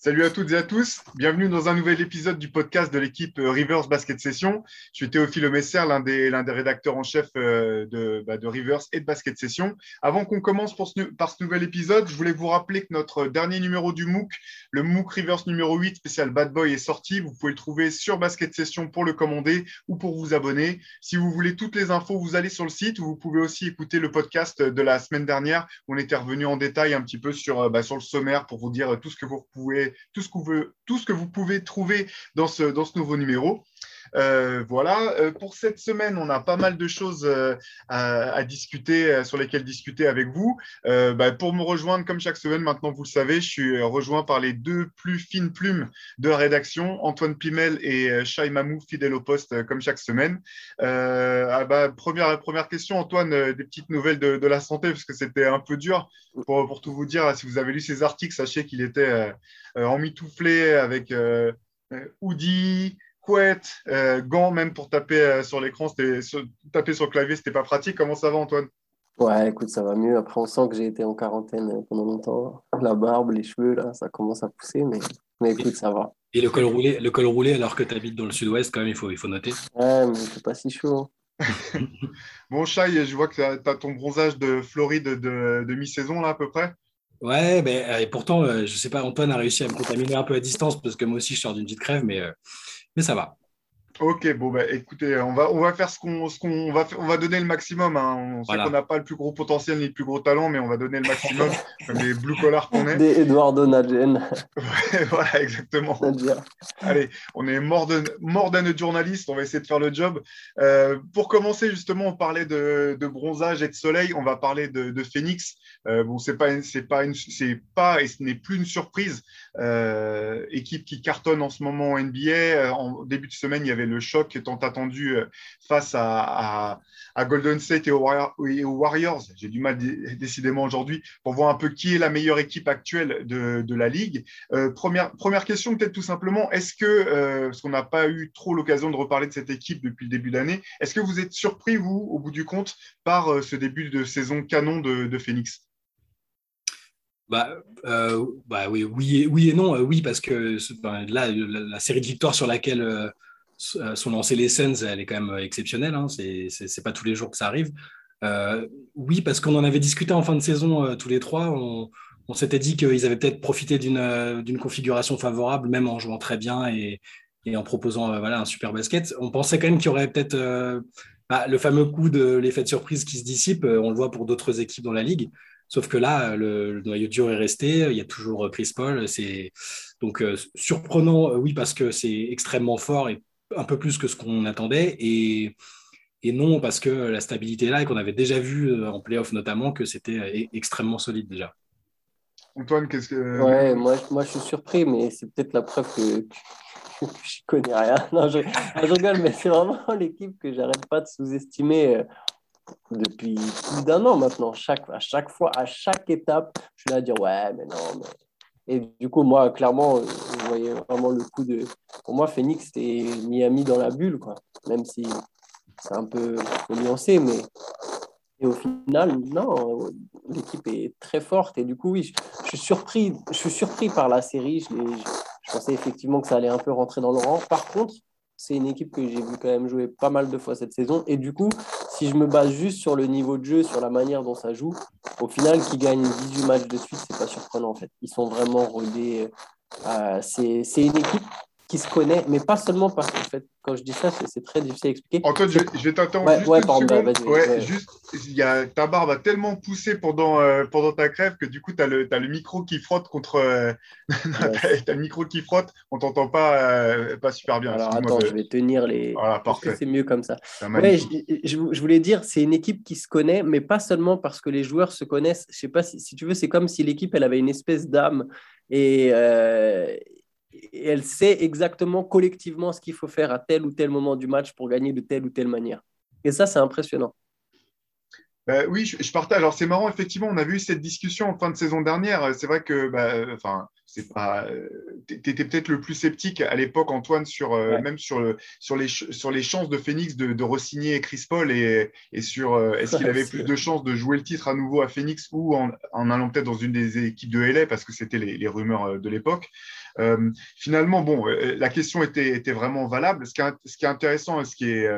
Salut à toutes et à tous, bienvenue dans un nouvel épisode du podcast de l'équipe euh, Rivers Basket Session. Je suis Théophile Messer, l'un des, des rédacteurs en chef euh, de, bah, de Rivers et de Basket Session. Avant qu'on commence par ce nouvel épisode, je voulais vous rappeler que notre dernier numéro du MOOC, le MOOC Rivers numéro 8 spécial Bad Boy est sorti. Vous pouvez le trouver sur Basket Session pour le commander ou pour vous abonner. Si vous voulez toutes les infos, vous allez sur le site. Vous pouvez aussi écouter le podcast de la semaine dernière on était revenu en détail un petit peu sur, bah, sur le sommaire pour vous dire tout ce que vous pouvez tout ce, que vous, pouvez trouver dans ce nouveau numéro. Euh, voilà, euh, pour cette semaine, on a pas mal de choses euh, à, discuter, sur lesquelles discuter avec vous. Bah, pour me rejoindre, comme chaque semaine, maintenant vous le savez, je suis rejoint par les deux plus fines plumes de la rédaction, Antoine Pimel et Shai Mamou, fidèle au poste, comme chaque semaine. Ah bah, première, première question, Antoine, des petites nouvelles de, la santé, parce que c'était un peu dur. Pour, pour, tout vous dire, si vous avez lu ces articles, sachez qu'il était emmitouflé avec Oudi, couette, euh, gants même pour taper euh, sur l'écran, taper sur le clavier, c'était pas pratique. Comment ça va, Antoine? Ouais, écoute, ça va mieux. Après, on sent que j'ai été en quarantaine euh, pendant longtemps. La barbe, les cheveux, là, ça commence à pousser, mais, mais écoute, ça va. Et le col roulé, le col roulé alors que tu habites dans le sud-ouest, quand même, il faut, il faut noter. Ouais, mais c'est pas si chaud. bon, Chai, je vois que tu as, ton bronzage de Floride de, de mi-saison, là, à peu près. Ouais, mais, et pourtant, je sais pas, Antoine a réussi à me contaminer un peu à distance parce que moi aussi, je sors d'une petite crève, mais mais ça va. Ok, bon, bah, écoutez, on va, on va faire ce qu'on ce qu'on va, on va donner le maximum. Hein. On sait qu'on n'a pas le plus gros potentiel ni le plus gros talent, mais on va donner le maximum, comme les blue collars qu'on est. Des Eduardo Nadjen. voilà, exactement. Allez, on est mort de, mort d'un journaliste, on va essayer de faire le job. Euh, pour commencer, justement, on parlait de, de, bronzage et de soleil, on va parler de, de Phoenix. Euh, bon, c'est pas, c'est pas, une, c'est pas et ce n'est plus une surprise. Euh, équipe qui cartonne en ce moment en NBA. Euh, en début de semaine, il y avait le choc étant attendu euh, face à, Golden State et aux, Warriors. J'ai du mal décidément aujourd'hui pour voir un peu qui est la meilleure équipe actuelle de, la ligue. première, première question, peut-être tout simplement, est-ce que, parce qu'on n'a pas eu trop l'occasion de reparler de cette équipe depuis le début d'année, est-ce que vous êtes surpris, vous, au bout du compte, par ce début de saison canon de Phoenix? Bah, euh, bah oui, oui, et, oui et non. Euh, oui, parce que là, la, série de victoires sur laquelle euh, sont lancés les Suns, elle est quand même exceptionnelle. Hein, c'est pas tous les jours que ça arrive. oui, parce qu'on en avait discuté en fin de saison tous les trois. On, s'était dit qu'ils avaient peut-être profité d'une configuration favorable, même en jouant très bien et, et en proposant voilà, un super basket. On pensait quand même qu'il y aurait peut-être bah, le fameux coup de l'effet de surprise qui se dissipe. On le voit pour d'autres équipes dans la ligue. Sauf que là, le, noyau dur est resté. Il y a toujours Chris Paul. C'est donc euh, surprenant, euh, oui, parce que c'est extrêmement fort et un peu plus que ce qu'on attendait. Et, et, non, parce que la stabilité est là et qu'on avait déjà vu euh, en playoff notamment que c'était extrêmement solide déjà. Antoine, qu'est-ce que. Ouais, moi, moi je suis surpris, mais c'est peut-être la preuve que, je ne connais rien. Non, je, je rigole, mais c'est vraiment l'équipe que j'arrête pas de sous-estimer depuis plus d'un an maintenant. Chaque, à chaque fois, à chaque étape, je suis là à dire ouais, mais non. Et du coup, moi, clairement, je voyais vraiment le coup de. Pour moi, Phoenix, c'était Miami dans la bulle, quoi. Même si c'est un peu nuancé, mais. Et au final, non, l'équipe est très forte. Et du coup, oui, je, suis, surpris, je suis surpris par la série. Je, je pensais effectivement que ça allait un peu rentrer dans le rang. Par contre, c'est une équipe que j'ai vu quand même jouer pas mal de fois cette saison. Et du coup, si je me base juste sur le niveau de jeu, sur la manière dont ça joue, au final, qui gagne 18 matchs de suite, c'est pas surprenant en fait. Ils sont vraiment rodés. Euh, c'est une équipe qui se connaît, mais pas seulement parce que fait, quand je dis ça, c'est très difficile à expliquer. Antoine, je, je vais t'attendre juste ouais, une seconde. ouais, juste, y a, ta barbe a tellement poussé pendant, euh, pendant ta crève que du coup, tu as, as, le micro qui frotte contre. Euh, tu as, le micro qui frotte, on t'entend pas, euh, pas super bien. Alors attends, je vais tenir les. Voilà, parfait. C'est mieux comme ça. Ouais, je, je, voulais dire, c'est une équipe qui se connaît, mais pas seulement parce que les joueurs se connaissent. Je sais pas si, si tu veux, c'est comme si l'équipe, elle avait une espèce d'âme. Et, et elle sait exactement collectivement ce qu'il faut faire à tel ou tel moment du match pour gagner de telle ou telle manière. Et ça, c'est impressionnant. Bah oui, je, partage. Alors c'est marrant, effectivement, on a vu cette discussion en fin de saison dernière. C'est vrai que, bah, enfin, c'est pas. Tu étais peut-être le plus sceptique à l'époque, Antoine, sur euh, même sur, le, sur, les, sur les chances de Phoenix de, de re-signer Chris Paul et, et sur euh, est-ce qu'il avait plus de chances de jouer le titre à nouveau à Phoenix ou en, en allant peut-être dans une des équipes de LA parce que c'était les, les, rumeurs euh, de l'époque. Finalement, bon, la question était, vraiment valable. Ce qui, est, intéressant, ce qui est,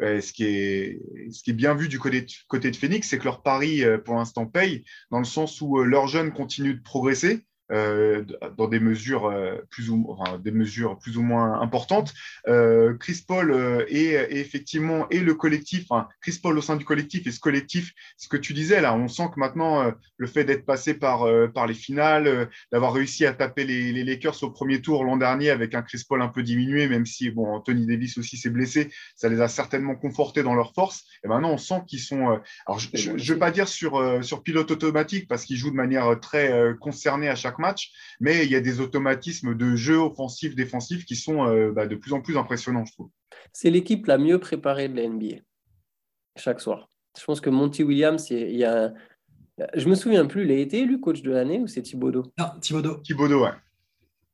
ce qui est, bien vu du côté, côté de Phoenix, c'est que leur pari, pour l'instant, paye, dans le sens où leurs jeunes continuent de progresser. Euh, dans des mesures, euh, plus ou, enfin, des mesures plus ou moins importantes. Euh, Chris Paul est, effectivement et le collectif, Chris Paul au sein du collectif et ce collectif, ce que tu disais là, on sent que maintenant le fait d'être passé par, par les finales, d'avoir réussi à taper les, les, Lakers au premier tour l'an dernier avec un Chris Paul un peu diminué, même si bon, Anthony Davis aussi s'est blessé, ça les a certainement confortés dans leur force. Et maintenant on sent qu'ils sont, alors je ne veux pas dire sur, sur pilote automatique parce qu'ils jouent de manière très concernée à chaque match, mais il y a des automatismes de jeu offensif, défensif qui sont euh, bah, de plus en plus impressionnants, je trouve. C'est l'équipe la mieux préparée de la NBA, chaque soir. Je pense que Monty Williams, il y a. Je me souviens plus, il a été élu coach de l'année ou c'est Thibodeau? Non, Thibodeau. Thibodeau, ouais.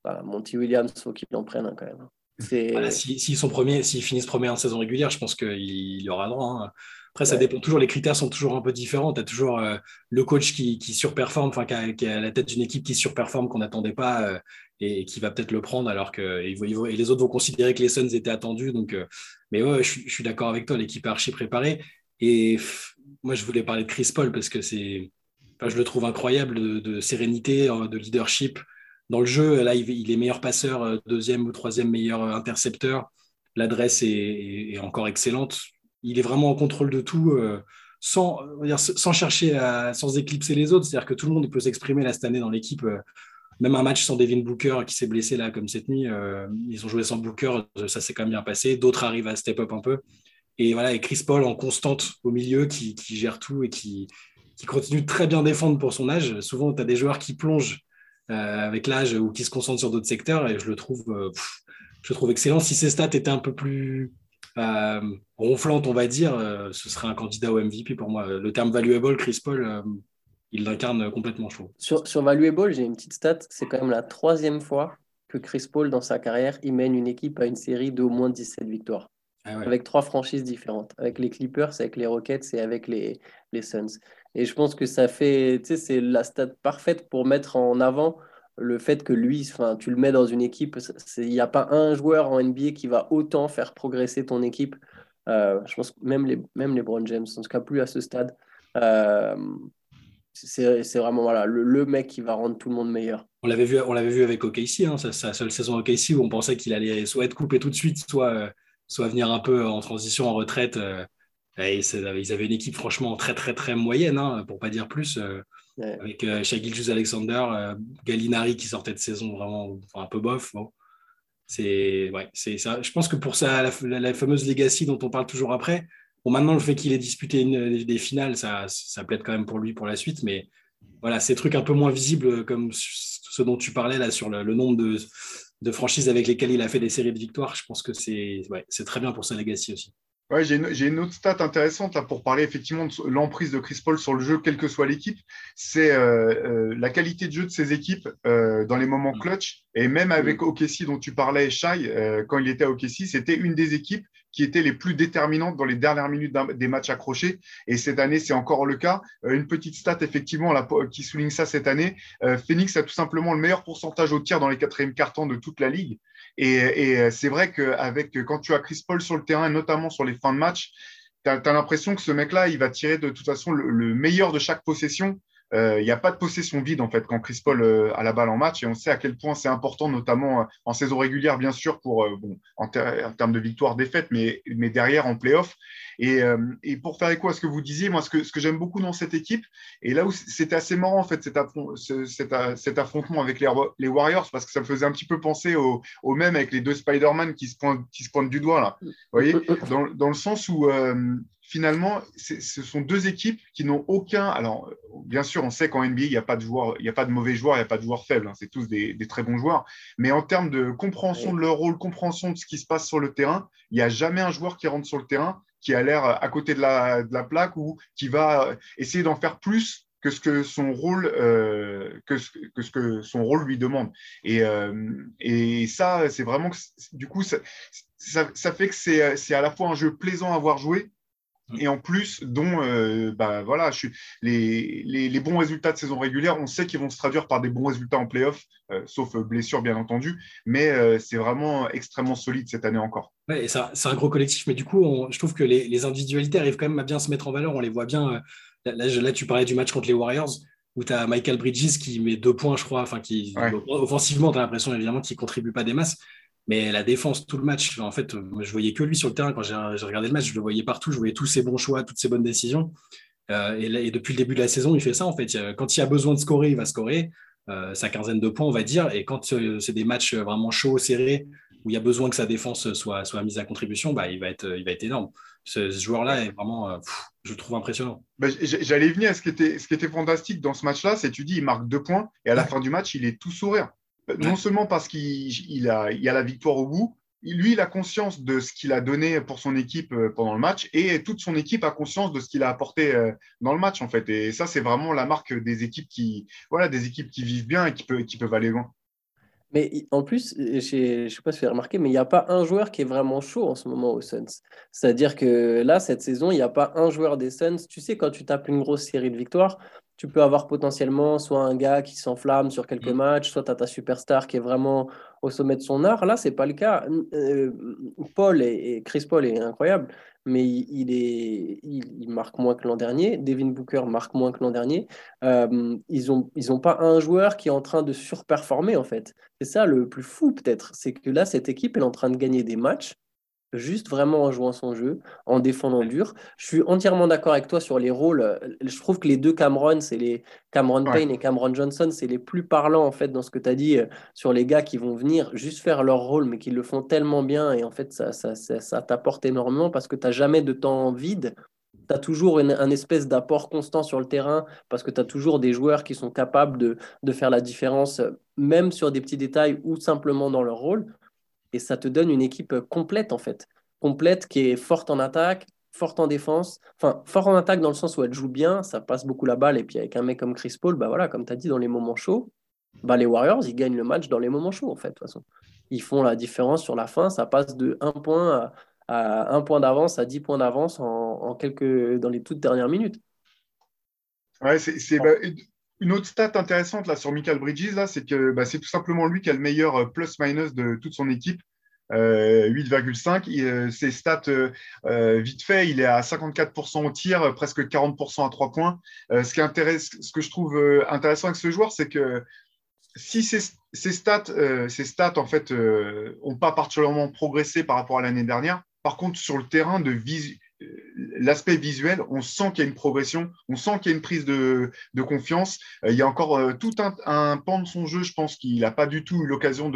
Voilà, Monty Williams, il faut qu'il en prenne quand même. Voilà, S'ils si, sont premiers, s'ils finissent premiers en saison régulière, je pense qu'il y aura droit. Hein. Après, ça dépend toujours, les critères sont toujours un peu différents. Tu as toujours euh, le coach qui, qui surperforme, enfin, qui, qui, a la tête d'une équipe qui surperforme, qu'on n'attendait pas euh, et, qui va peut-être le prendre, alors que et, les autres vont considérer que les Suns étaient attendus. Donc, euh, mais ouais, je, suis d'accord avec toi, l'équipe est archi préparée. Et moi, je voulais parler de Chris Paul parce que c'est, je le trouve incroyable de, sérénité, de leadership dans le jeu. Là, il, est meilleur passeur, deuxième ou troisième meilleur intercepteur. L'adresse est, est, encore excellente il est vraiment en contrôle de tout, euh, sans, chercher à sans éclipser les autres. C'est-à-dire que tout le monde peut s'exprimer cette année dans l'équipe. Euh, même un match sans Devin Booker qui s'est blessé là comme cette nuit, euh, ils ont joué sans Booker, ça s'est quand même bien passé. D'autres arrivent à step up un peu. Et voilà, et Chris Paul en constante au milieu qui, gère tout et qui, qui, continue de très bien défendre pour son âge. Souvent, tu as des joueurs qui plongent avec l'âge ou qui se concentrent sur d'autres secteurs et je le trouve, je le trouve excellent. Si ses stats étaient un peu plus euh, ronflante, on va dire, euh, ce serait un candidat au MVP pour moi. Le terme valuable, Chris Paul, euh, il l'incarne complètement, je trouve. Sur, sur valuable, j'ai une petite stat, c'est quand même la troisième fois que Chris Paul, dans sa carrière, il mène une équipe à une série d'au moins 17 victoires. Ah avec trois franchises différentes, avec les Clippers, avec les Rockets et avec les, les Suns. Et je pense que ça fait, tu sais, c'est la stat parfaite pour mettre en avant le fait que lui, tu le mets dans une équipe, il n'y a pas un joueur en NBA qui va autant faire progresser ton équipe. Euh, je pense même les, même les Brown James, en tout cas plus à ce stade. Euh, c'est vraiment voilà, le, mec qui va rendre tout le monde meilleur. On l'avait vu, vu avec OKC, hein, sa, seule saison OKC où on pensait qu'il allait soit être coupé tout de suite, soit, euh, soit venir un peu en transition, en retraite. Et ils avaient une équipe franchement très très très moyenne, hein, pour pas dire plus avec euh, Alexander, euh, Gallinari qui sortait de saison vraiment un peu bof. Bon. C'est, ouais, c'est ça. Je pense que pour ça, la, fameuse legacy dont on parle toujours après, bon, maintenant le fait qu'il ait disputé une, des finales, ça, ça plaide quand même pour lui pour la suite, mais voilà, ces trucs un peu moins visibles comme ce dont tu parlais là sur le, nombre de, de, franchises avec lesquelles il a fait des séries de victoires, je pense que c'est ouais, très bien pour sa legacy aussi. Ouais, j'ai une, autre stat intéressante là, pour parler effectivement de l'emprise de Chris Paul sur le jeu, quelle que soit l'équipe. C'est euh, euh, la qualité de jeu de ses équipes euh, dans les moments mm. clutch. Et même avec mm. OKC dont tu parlais, Shai, quand il était à OKC, c'était une des équipes qui étaient les plus déterminantes dans les dernières minutes des matchs accrochés. Et cette année, c'est encore le cas. une petite stat, effectivement, là, qui souligne ça cette année. Phoenix a tout simplement le meilleur pourcentage au tir dans les quatrièmes cartons de toute la ligue. Et, euh, c'est vrai qu'avec quand tu as Chris Paul sur le terrain, notamment sur les fins de match, tu as, l'impression que ce mec-là, il va tirer de toute façon le meilleur de chaque possession euh, il n'y a pas de possession vide en fait quand Chris Paul euh, a la balle en match et on sait à quel point c'est important, notamment euh, en saison régulière bien sûr pour bon en, termes de victoire défaite, mais mais derrière en playoff. Et, et pour faire écho à ce que vous disiez, moi ce que ce que j'aime beaucoup dans cette équipe et là où c'était assez marrant en fait cet, cet, affrontement avec les, les, Warriors parce que ça me faisait un petit peu penser au, au même avec les deux Spider-Man qui se pointent qui se pointent du doigt là, vous voyez, dans, dans le sens où finalement, ce sont deux équipes qui n'ont aucun. Alors, bien sûr, on sait qu'en NBA, il n'y a pas de joueurs, il n'y a pas de mauvais joueurs, il n'y a pas de joueurs faibles. Hein, c'est tous des, très bons joueurs. Mais en termes de compréhension de leur rôle, compréhension de ce qui se passe sur le terrain, il n'y a jamais un joueur qui rentre sur le terrain qui a l'air à côté de la, plaque ou qui va essayer d'en faire plus que ce que son rôle euh, que, ce, que, son rôle lui demande et, euh, ça c'est vraiment du coup ça, ça, fait que c'est à la fois un jeu plaisant à voir jouer et en plus, dont euh, bah, voilà, je suis, les, les, bons résultats de saison régulière, on sait qu'ils vont se traduire par des bons résultats en playoff, euh, sauf blessure bien entendu, mais euh, c'est vraiment extrêmement solide cette année encore. Ouais, c'est un gros collectif, mais du coup, je trouve que les, les, individualités arrivent quand même à bien se mettre en valeur, on les voit bien. Là, là tu parlais du match contre les Warriors, où tu as Michael Bridges qui met deux points, je crois, enfin, qui offensivement, tu as l'impression évidemment qu'il ne contribue pas des masses. Mais la défense, tout le match, en fait, je voyais que lui sur le terrain quand j'ai regardé le match, je le voyais partout, je voyais tous ses bons choix, toutes ses bonnes décisions. Euh, et, depuis le début de la saison, il fait ça, en fait. Quand il a besoin de scorer, il va scorer euh, sa quinzaine de points, on va dire. Et quand euh, c'est des matchs vraiment chauds, serrés, où il y a besoin que sa défense soit, soit mise à contribution, bah, il, va être, il va être énorme. Ce, joueur-là est vraiment, je le trouve impressionnant. Bah, j'allais venir, ce qui, était, ce qui était fantastique dans ce match-là, c'est tu dis, il marque deux points, et à la fin du match, il est tout sourire. Non seulement parce qu'il a, il a la victoire au bout, lui, il a conscience de ce qu'il a donné pour son équipe euh, pendant le match et toute son équipe a conscience de ce qu'il a apporté euh, dans le match, en fait. Et ça, c'est vraiment la marque des équipes qui, voilà, des équipes qui vivent bien et qui peuvent, qui peuvent aller loin. Mais en plus, je ne sais pas si vous avez remarqué, mais il n'y a pas un joueur qui est vraiment chaud en ce moment aux Suns. C'est-à-dire que là, cette saison, il n'y a pas un joueur des Suns. Tu sais, quand tu tapes une grosse série de victoires, tu peux avoir potentiellement soit un gars qui s'enflamme sur quelques mm. matchs, soit tu as ta superstar qui est vraiment au sommet de son art. Là, c'est pas le cas. Euh, Paul et, Chris Paul est incroyable, mais il, est, il, marque moins que l'an dernier. Devin Booker marque moins que l'an dernier. Euh, ils n'ont ils ont pas un joueur qui est en train de surperformer, en fait. C'est ça le plus fou, peut-être. C'est que là, cette équipe est en train de gagner des matchs juste vraiment en jouant son jeu, en défendant dur. Je suis entièrement d'accord avec toi sur les rôles. Je trouve que les deux Cameron, c'est les Cameron Payne et Cameron Johnson, c'est les plus parlants en fait dans ce que tu as dit euh, sur les gars qui vont venir juste faire leur rôle, mais qui le font tellement bien et en fait ça, ça, ça, t'apporte énormément parce que tu n'as jamais de temps vide. Tu as toujours un espèce d'apport constant sur le terrain parce que tu as toujours des joueurs qui sont capables de, de faire la différence, même sur des petits détails ou simplement dans leur rôle et ça te donne une équipe complète en fait. Complète qui est forte en attaque, forte en défense. Enfin, forte en attaque dans le sens où elle joue bien, ça passe beaucoup la balle. Et puis avec un mec comme Chris Paul, bah voilà, comme tu as dit, dans les moments chauds, bah les Warriors, ils gagnent le match dans les moments chauds en fait. De toute façon. Ils font la différence sur la fin, ça passe de 1 point à, un point d'avance à 10 points d'avance en, quelques, dans les toutes dernières minutes. Ouais, c'est bah, une autre stat intéressante là, sur Michael Bridges, là, c'est que bah, c'est tout simplement lui qui a le meilleur euh, plus-minus de toute son équipe. 8,5. Euh, euh, ses stats, vite fait, il est à 54% au tir, presque 40% à 3 points. ce, qui intéresse, ce que je trouve intéressant avec ce joueur, c'est que si ces, stats, ces stats en fait, n'ont pas particulièrement progressé par rapport à l'année dernière, par contre, sur le terrain de visu l'aspect visuel, on sent qu'il y a une progression, on sent qu'il y a une prise de, confiance. Euh, il y a encore euh, tout un, pan de son jeu, je pense qu'il n'a pas du tout eu l'occasion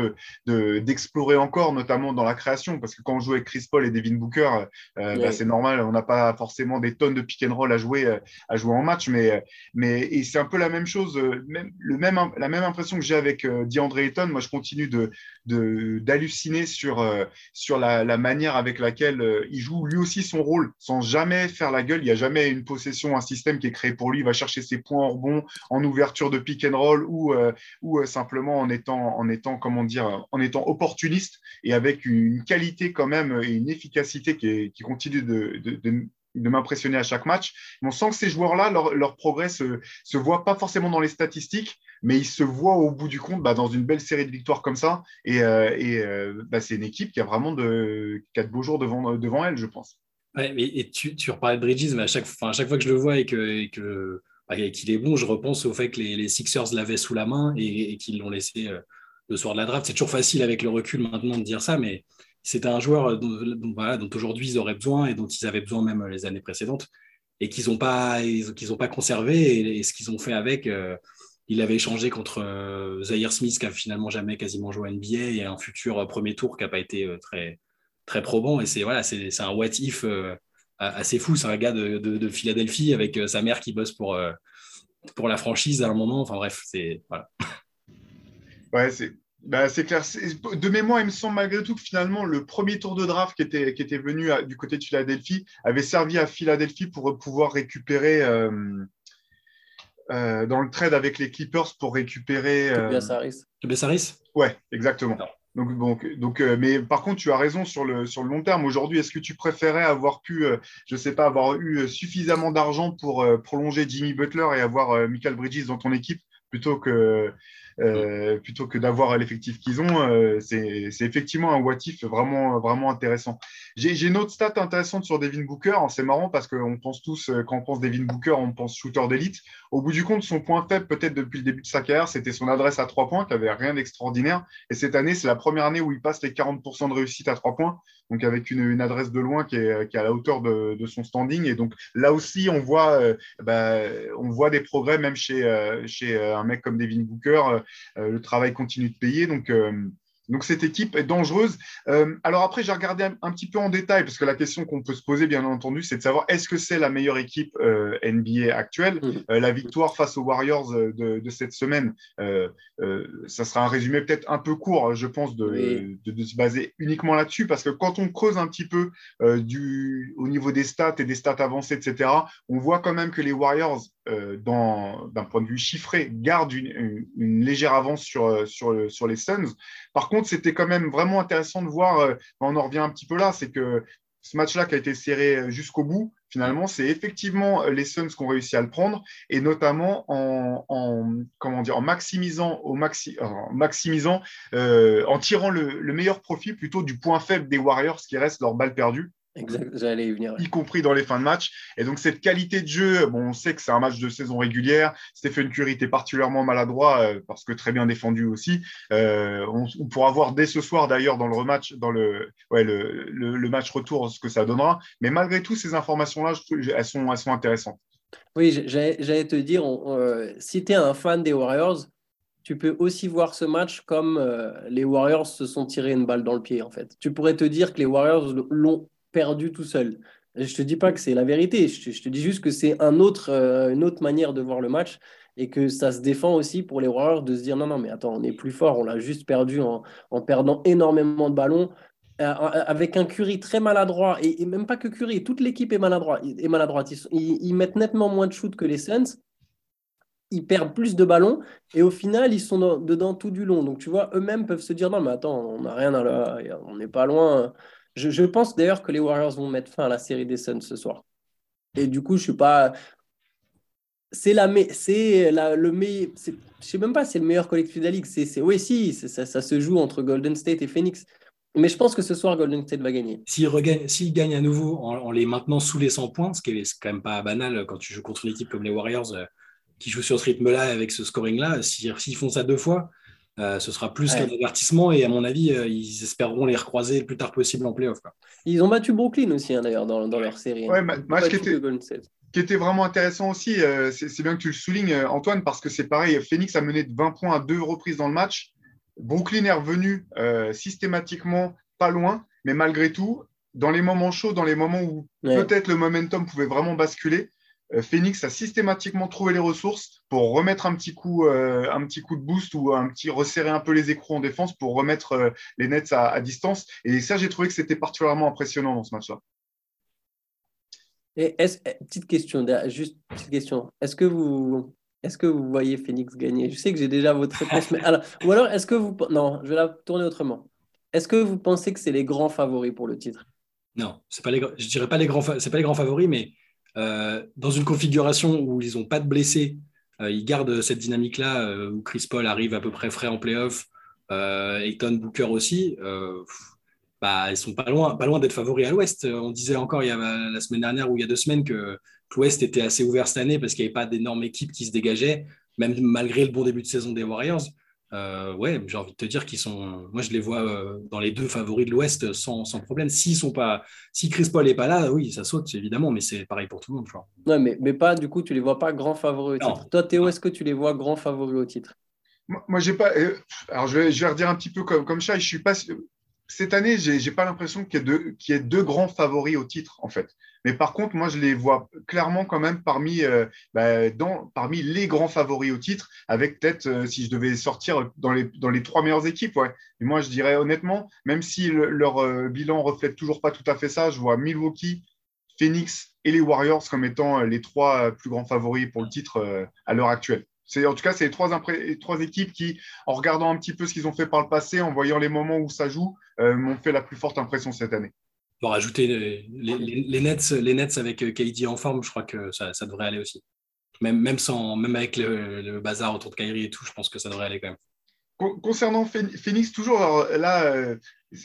d'explorer encore, notamment dans la création, parce que quand on joue avec Chris Paul et Devin Booker, euh, bah, c'est normal, on n'a pas forcément des tonnes de pick and roll à jouer, à jouer en match, mais, mais c'est un peu la même chose, même, le même, la même impression que j'ai avec DeAndre Ayton. Moi, je continue d'halluciner sur, sur la, la, manière avec laquelle il joue lui aussi son rôle sans jamais faire la gueule. Il n'y a jamais une possession, un système qui est créé pour lui. Il va chercher ses points en rebond, en ouverture de pick and roll ou, euh, ou euh, simplement en étant, en étant, comment dire, en étant opportuniste et avec une qualité quand même et une efficacité qui, qui continue de, de, de m'impressionner à chaque match. on sent que ces joueurs-là, leur, progrès se, se voit pas forcément dans les statistiques, mais ils se voient au bout du compte bah, dans une belle série de victoires comme ça. Et, euh, et bah, c'est une équipe qui a vraiment de, qui a de beaux jours devant, devant elle, je pense. Ouais, et tu, reparlais de Bridges, mais à chaque, à chaque fois que je le vois et que, bah, qu'il est bon, je repense au fait que les, Sixers l'avaient sous la main et, qu'ils l'ont laissé euh, le soir de la draft. C'est toujours facile avec le recul maintenant de dire ça, mais c'était un joueur dont, voilà, dont aujourd'hui ils auraient besoin et dont ils avaient besoin même les années précédentes et qu'ils n'ont pas, pas conservé. Et, ce qu'ils ont fait avec, euh, il avait échangé contre euh, Zaire Smith qui a finalement jamais quasiment joué à NBA et un futur premier tour qui n'a pas été très très probant. Et c'est voilà, un what if euh, assez fou. C'est un gars de, de, Philadelphie avec euh, sa mère qui bosse pour, euh, pour la franchise à un moment. Enfin bref, c'est voilà. Ouais, c'est bah, c'est clair. De mémoire, il me semble malgré tout que finalement, le premier tour de draft qui était, qui était venu du côté de Philadelphie avait servi à Philadelphie pour pouvoir récupérer dans le trade avec les Clippers pour récupérer. Tobias Harris. Tobias Harris? Ouais, exactement. Donc, donc, euh, mais par contre, tu as raison sur le, sur le long terme. Aujourd'hui, est-ce que tu préférais avoir pu, euh, je ne sais pas, avoir eu suffisamment d'argent pour prolonger Jimmy Butler et avoir Michael Bridges dans ton équipe plutôt que, euh, plutôt que d'avoir l'effectif qu'ils ont, euh, c'est effectivement un what vraiment, vraiment intéressant. J'ai une autre stat intéressante sur Devin Booker. C'est marrant parce qu'on pense tous, euh, quand on pense Devin Booker, on pense shooter d'élite. Au bout du compte, son point faible, peut-être depuis le début de sa carrière, c'était son adresse à trois points, qui avait rien d'extraordinaire. Et cette année, c'est la première année où il passe les 40% de réussite à trois points, donc avec une, adresse de loin qui est, qui est, à la hauteur de, de, son standing. Et donc là aussi, on voit, bah, on voit des progrès même chez, chez un mec comme Devin Booker. Euh, le travail continue de payer. Donc, euh, donc cette équipe est dangereuse. Euh, alors après, j'ai regardé un, petit peu en détail, parce que la question qu'on peut se poser, bien entendu, c'est de savoir est-ce que c'est la meilleure équipe euh, NBA actuelle euh, La victoire face aux Warriors de, de cette semaine, ça sera un résumé peut-être un peu court, je pense, de, de, de se baser uniquement là-dessus, parce que quand on creuse un petit peu du, au niveau des stats et des stats avancées, etc., on voit quand même que les Warriors, d'un point de vue chiffré, gardent une, légère avance sur, sur, sur les Suns. Par contre, c'était quand même vraiment intéressant de voir, euh, on en revient un petit peu là, c'est que ce match-là qui a été serré euh, jusqu'au bout, finalement, c'est effectivement euh, les Suns qui ont réussi à le prendre, et notamment en, comment dire, en maximisant, au maxi, en, maximisant, en tirant le, le, meilleur profit plutôt du point faible des Warriors qui reste leur balle perdue. Exact, j'allais y venir. Y compris dans les fins de match. Et donc, cette qualité de jeu, bon, on sait que c'est un match de saison régulière. Stephen Curry était particulièrement maladroit euh, parce que très bien défendu aussi. Euh, on, pourra voir dès ce soir, d'ailleurs, dans le rematch, dans le, ouais, le, le, match retour, ce que ça donnera. Mais malgré tout, ces informations-là, elles sont, elles sont intéressantes. Oui, j'allais te dire, euh, si tu es un fan des Warriors, tu peux aussi voir ce match comme les Warriors se sont tirés une balle dans le pied, en fait. Tu pourrais te dire que les Warriors l'ont perdu tout seul. Je te dis pas que c'est la vérité, je te, dis juste que c'est un autre, euh, une autre manière de voir le match et que ça se défend aussi pour les Warriors de se dire non, non, mais attends, on est plus fort, on l'a juste perdu en, en, perdant énormément de ballons. Euh, avec un Curry très maladroit, et, même pas que Curry, toute l'équipe est maladroite. Est maladroite. Ils, ils, mettent nettement moins de shoot que les Suns, ils perdent plus de ballons, et au final, ils sont dedans tout du long. Donc tu vois, eux-mêmes peuvent se dire non, mais attends, on n'a rien à la... on n'est pas loin. Je, pense d'ailleurs que les Warriors vont mettre fin à la série des Suns ce soir. Et du coup, je suis pas. C'est la, c'est le meilleur. Je sais même pas, c'est le meilleur collectif de la ligue. C'est, oui, si, ça, se joue entre Golden State et Phoenix. Mais je pense que ce soir, Golden State va gagner. S'il s'il gagne à nouveau en, les maintenant sous les 100 points, ce qui est quand même pas banal quand tu joues contre une équipe comme les Warriors euh, qui joue sur ce rythme-là avec ce scoring-là, s'ils font ça deux fois, euh, ce sera plus qu'un avertissement et à mon avis, euh, ils espéreront les recroiser le plus tard possible en playoff. Ils ont battu Brooklyn aussi, hein, d'ailleurs, dans, leur série. Ouais, match qui était, qui était, vraiment intéressant aussi. Euh, c'est bien que tu le soulignes, Antoine, parce que c'est pareil. Phoenix a mené de 20 points à deux reprises dans le match. Brooklyn est revenu systématiquement pas loin, mais malgré tout, dans les moments chauds, dans les moments où peut-être le momentum pouvait vraiment basculer, Phoenix a systématiquement trouvé les ressources pour remettre un petit coup, euh, un petit coup de boost ou un petit resserrer un peu les écrous en défense pour remettre euh, les Nets à, distance. Et ça, j'ai trouvé que c'était particulièrement impressionnant dans ce match-là. Et eh, petite question, juste petite question. Est-ce que vous, est-ce que vous voyez Phoenix gagner? Je sais que j'ai déjà votre réponse, mais alors, ou alors est-ce que vous, non, je vais la tourner autrement. Est-ce que vous pensez que c'est les grands favoris pour le titre? Non, c'est pas les, je dirais pas les grands, c'est pas les grands favoris, mais euh, dans une configuration où ils n'ont pas de blessés, euh, ils gardent cette dynamique-là, euh, où Chris Paul arrive à peu près frais en playoff, Ayton Booker aussi. Bah, ils sont pas loin, d'être favoris à l'Ouest. On disait encore la semaine dernière ou il y a deux semaines que, l'Ouest était assez ouvert cette année parce qu'il n'y avait pas d'énormes équipes qui se dégageaient, même malgré le bon début de saison des Warriors. Euh, ouais, j'ai envie de te dire qu'ils sont. Moi, je les vois euh, dans les deux favoris de l'Ouest sans, sans, problème. S'ils sont pas, si Chris Paul n'est pas là, oui, ça saute évidemment, mais c'est pareil pour tout le monde. Non, mais, mais pas du coup, tu les vois pas grands favoris au titre. Toi, Théo, est-ce que tu les vois grands favoris au titre? Moi, j'ai pas. Euh, alors, je vais, je vais redire un petit peu comme, comme ça. Je suis pas cette année, j'ai n'ai pas l'impression qu'il y, ait deux grands favoris au titre, en fait. Mais par contre, moi, je les vois clairement quand même parmi, euh, bah, les grands favoris au titre, avec peut-être, euh, si je devais sortir dans les, trois meilleures équipes. Ouais. Moi, je dirais honnêtement, même si leur euh, bilan reflète toujours pas tout à fait ça, je vois Milwaukee, Phoenix et les Warriors comme étant les trois plus grands favoris pour le titre à l'heure actuelle. En tout cas c'est les trois, équipes qui, en regardant un petit peu ce qu'ils ont fait par le passé, en voyant les moments où ça joue, euh, m'ont fait la plus forte impression cette année. Pour rajouter les, Nets, les Nets avec KD en forme, je crois que ça, devrait aller aussi. Même, avec le, bazar autour de Kyrie et tout, je pense que ça devrait aller quand même. Concernant Phoenix, toujours là, euh,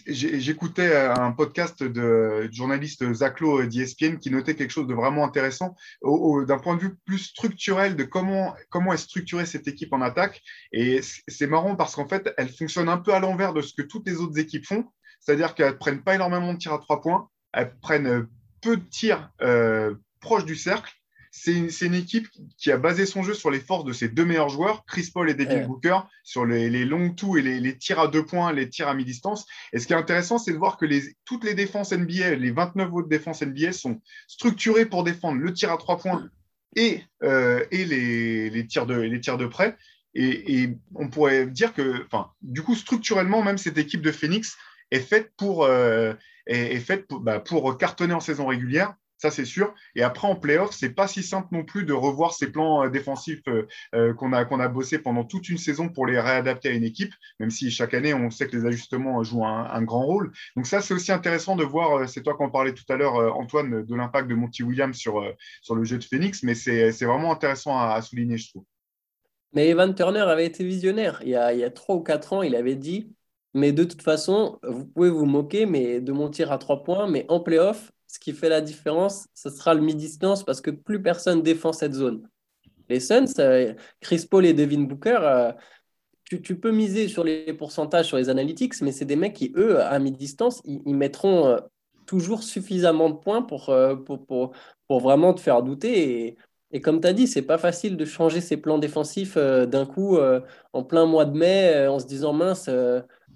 j'écoutais un podcast de, journaliste Zaclo d'ESPN qui notait quelque chose de vraiment intéressant d'un point de vue plus structurel de comment, comment est structurée cette équipe en attaque. Et c'est marrant parce qu'en fait, elle fonctionne un peu à l'envers de ce que toutes les autres équipes font. C'est-à-dire qu'elles ne prennent pas énormément de tirs à trois points, elles prennent peu de tirs euh, proches du cercle c'est une, équipe qui a basé son jeu sur les forces de ses deux meilleurs joueurs, Chris Paul et Devin Booker, sur les, les longs tout et les, tirs à deux points, les tirs à mi-distance. Et ce qui est intéressant, c'est de voir que toutes les défenses NBA, les 29 autres défenses NBA sont structurées pour défendre le tir à trois points et, euh, et les, tirs de, les tirs de près. Et, on pourrait dire que, enfin, du coup, structurellement, même cette équipe de Phoenix est faite pour, euh, est, faite bah, pour cartonner en saison régulière ça c'est sûr. Et après en playoff, c'est pas si simple non plus de revoir ces plans euh, défensifs euh, euh, qu'on a qu'on a bossé pendant toute une saison pour les réadapter à une équipe, même si chaque année on sait que les ajustements jouent un, grand rôle. Donc ça c'est aussi intéressant de voir. C'est toi qu'on parlait tout à l'heure, Antoine, de l'impact de Monty Williams sur sur le jeu de Phoenix, mais c'est vraiment intéressant à, souligner, je trouve. Mais Evan Turner avait été visionnaire. Il y a, 3 ou quatre ans, il avait dit mais de toute façon, vous pouvez vous moquer mais de mon tir à trois points, mais en playoff, ce qui fait la différence, ce sera le mi-distance parce que plus personne défend cette zone. Les Suns, euh, Chris Paul et Devin Booker, euh, tu, peux miser sur les pourcentages, sur les analytics, mais c'est des mecs qui, eux, à mi-distance, ils, mettront euh, toujours suffisamment de points pour, pour, pour, vraiment te faire douter. Et, et comme tu as dit, c'est pas facile de changer ses plans défensifs d'un coup en plein mois de mai en se disant mince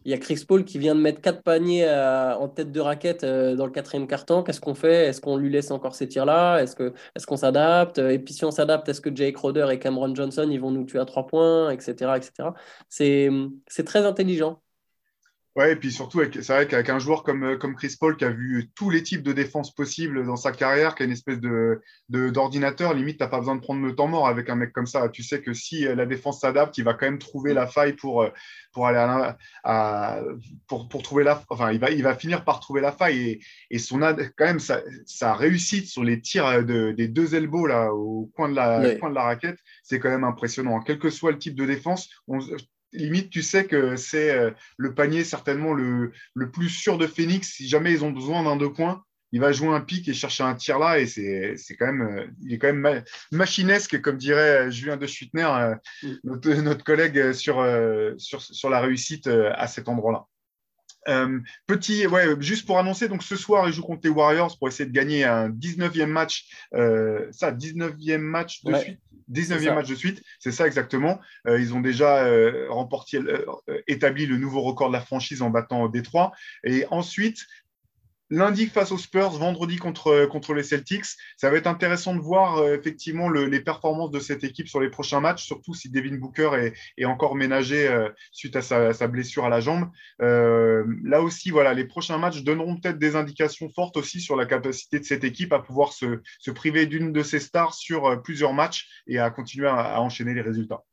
il y a Chris Paul qui vient de mettre quatre paniers euh, en tête de raquette euh, dans le quatrième quart-temps. Qu'est-ce qu'on fait? Est-ce qu'on lui laisse encore ces tirs-là? Est-ce qu'on est qu'on s'adapte? Et puis si on s'adapte, est-ce que Jake Roder et Cameron Johnson ils vont nous tuer à trois points, etc. etc. C'est très intelligent. Ouais, et puis surtout, c'est vrai qu'avec un joueur comme, euh, comme Chris Paul qui a vu tous les types de défense possibles dans sa carrière, qui a une espèce de, d'ordinateur, limite, tu n'as pas besoin de prendre le temps mort avec un mec comme ça. Tu sais que si euh, la défense s'adapte, il va quand même trouver la faille pour, euh, pour aller à, pour, pour, trouver la enfin, il va, il va finir par trouver la faille. Et, et son quand même, sa, sa réussite sur les tirs de, des deux elbows là, au coin de la, coin de la raquette, c'est quand même impressionnant. Quel que soit le type de défense, on, limite, tu sais que c'est euh, le panier certainement le, le, plus sûr de Phoenix. Si jamais ils ont besoin d'un deux points, il va jouer un pic et chercher un tir là. Et c'est, quand même, euh, il est quand même machinesque, comme dirait euh, Julien de Schuitner, mm. notre, notre, collègue sur, sur, sur, la réussite à cet endroit-là. petit, ouais, juste pour annoncer, donc ce soir, ils jouent contre les Warriors pour essayer de gagner un 19e match, ça, 19e match de suite 19e match de suite, c'est ça exactement. Euh, ils ont déjà euh, remporté, euh, établi le nouveau record de la franchise en battant Détroit. Et ensuite, lundi face aux Spurs, vendredi contre, contre les Celtics. Ça va être intéressant de voir euh, effectivement les performances de cette équipe sur les prochains matchs, surtout si Devin Booker est, encore ménagé euh, suite à sa, blessure à la jambe. Euh, là aussi, voilà, les prochains matchs donneront peut-être des indications fortes aussi sur la capacité de cette équipe à pouvoir se priver d'une de ses stars sur plusieurs matchs et à continuer à enchaîner les résultats.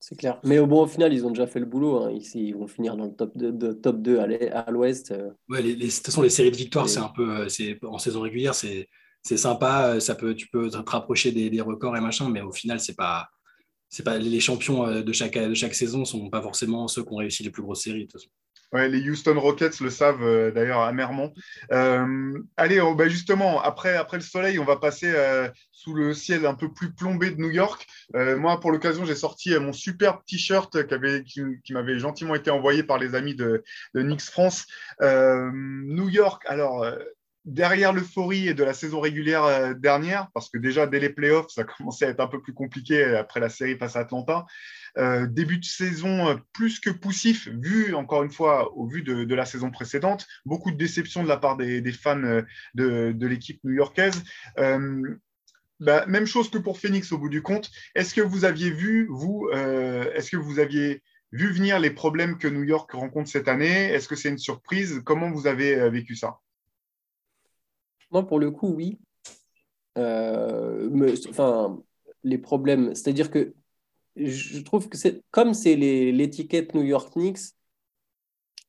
C'est clair. Mais au bon, au final, ils ont déjà fait le boulot. Hein. Ils, vont finir dans le top 2, top 2 à l'ouest. Euh. Ouais, les, de toute façon, les séries de victoires, c'est un peu. Euh, en saison régulière, c'est sympa. Euh, ça peut, tu peux te rapprocher des, records et machin, mais au final, c'est pas. Pas, les champions de chaque, de chaque saison ne sont pas forcément ceux qui ont réussi les plus grosses séries. De toute façon. Ouais, les Houston Rockets le savent euh, d'ailleurs amèrement. Euh, allez, bah, justement, après, après le soleil, on va passer euh, sous le ciel un peu plus plombé de New York. moi, pour l'occasion, j'ai sorti mon superbe t-shirt qui, qui, m'avait gentiment été envoyé par les amis de, de Knicks France. New York, alors derrière l'euphorie de la saison régulière dernière, parce que déjà dès les playoffs, ça commençait à être un peu plus compliqué après la série face à Atlanta. Euh, début de saison euh, plus que poussif, vu encore une fois au vu de, la saison précédente. Beaucoup de déceptions de la part des, fans euh, de, l'équipe new-yorkaise. Bah, même chose que pour Phoenix au bout du compte. Est-ce que vous aviez vu, est-ce que vous aviez vu venir les problèmes que New York rencontre cette année? Est-ce que c'est une surprise? Comment vous avez vécu ça? Moi, pour le coup, oui. enfin, les problèmes. C'est-à-dire que je trouve que c'est comme c'est l'étiquette New York Knicks,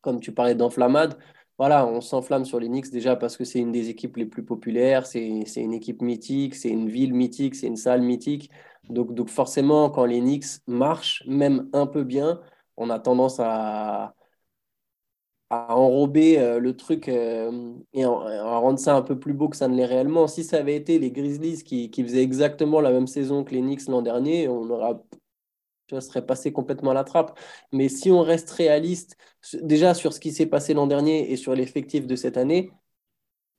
comme tu parlais d'enflammade, voilà, on s'enflamme sur les Knicks déjà parce que c'est une des équipes les plus populaires, c'est une équipe mythique, c'est une ville mythique, c'est une salle mythique. Donc, donc forcément, quand les Knicks marchent, même un peu bien, on a tendance à, à enrober euh, le truc euh, et à, rendre ça un peu plus beau que ça ne l'est réellement. Si ça avait été les Grizzlies qui, qui faisaient exactement la même saison que les Knicks l'an dernier, on aura serait passé complètement à la trappe. Mais si on reste réaliste, déjà sur ce qui s'est passé l'an dernier et sur l'effectif de cette année,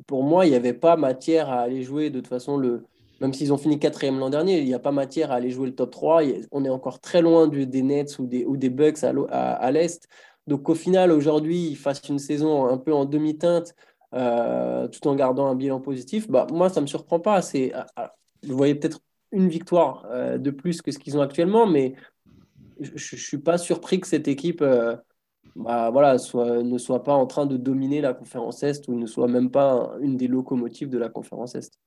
pour moi, il n'y avait pas matière à aller jouer de toute façon le. Même s'ils ont fini quatrième l'an dernier, il n'y a pas matière à aller jouer le top 3. On est encore très loin des Nets ou des, ou des Bucks à, l'Est. Donc au final, aujourd'hui, ils fassent une saison un peu en demi-teinte euh, tout en gardant un bilan positif. Bah, moi, ça ne me surprend pas. Ah, ah, vous voyez peut-être une victoire euh, de plus que ce qu'ils ont actuellement, mais je ne suis pas surpris que cette équipe euh, bah, voilà, ne soit pas en train de dominer la conférence Est ou ne soit même pas une des locomotives de la conférence Est.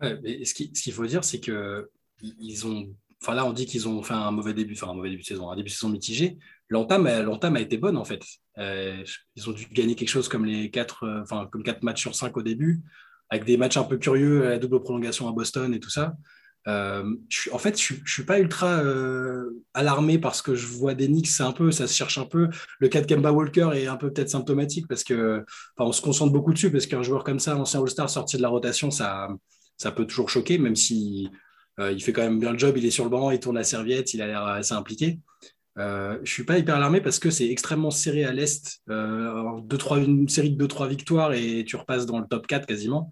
mais ce qu'il faut dire, c'est que ils ont. Enfin là, on dit qu'ils ont fait un mauvais début, enfin un mauvais début de saison, un début de saison mitigé. L'entame, a été bonne en fait. Euh, ils ont dû gagner quelque chose comme les quatre, euh, enfin comme quatre matchs sur cinq au début, avec des matchs un peu curieux, la double prolongation à Boston et tout ça. Euh, en fait, je ne suis pas ultra euh, alarmé parce que je vois des Knicks, un peu, ça se cherche un peu. Le cas de Kemba Walker est un peu peut-être symptomatique parce que, on se concentre beaucoup dessus parce qu'un joueur comme ça, ancien All-Star sorti de la rotation, ça, ça peut toujours choquer, même si euh, il fait quand même bien le job, il est sur le banc, il tourne la serviette, il a l'air assez impliqué. Je ne suis pas hyper alarmé parce que c'est extrêmement serré à l'Est. une série de 2-3 victoires et tu repasses dans le top 4 quasiment.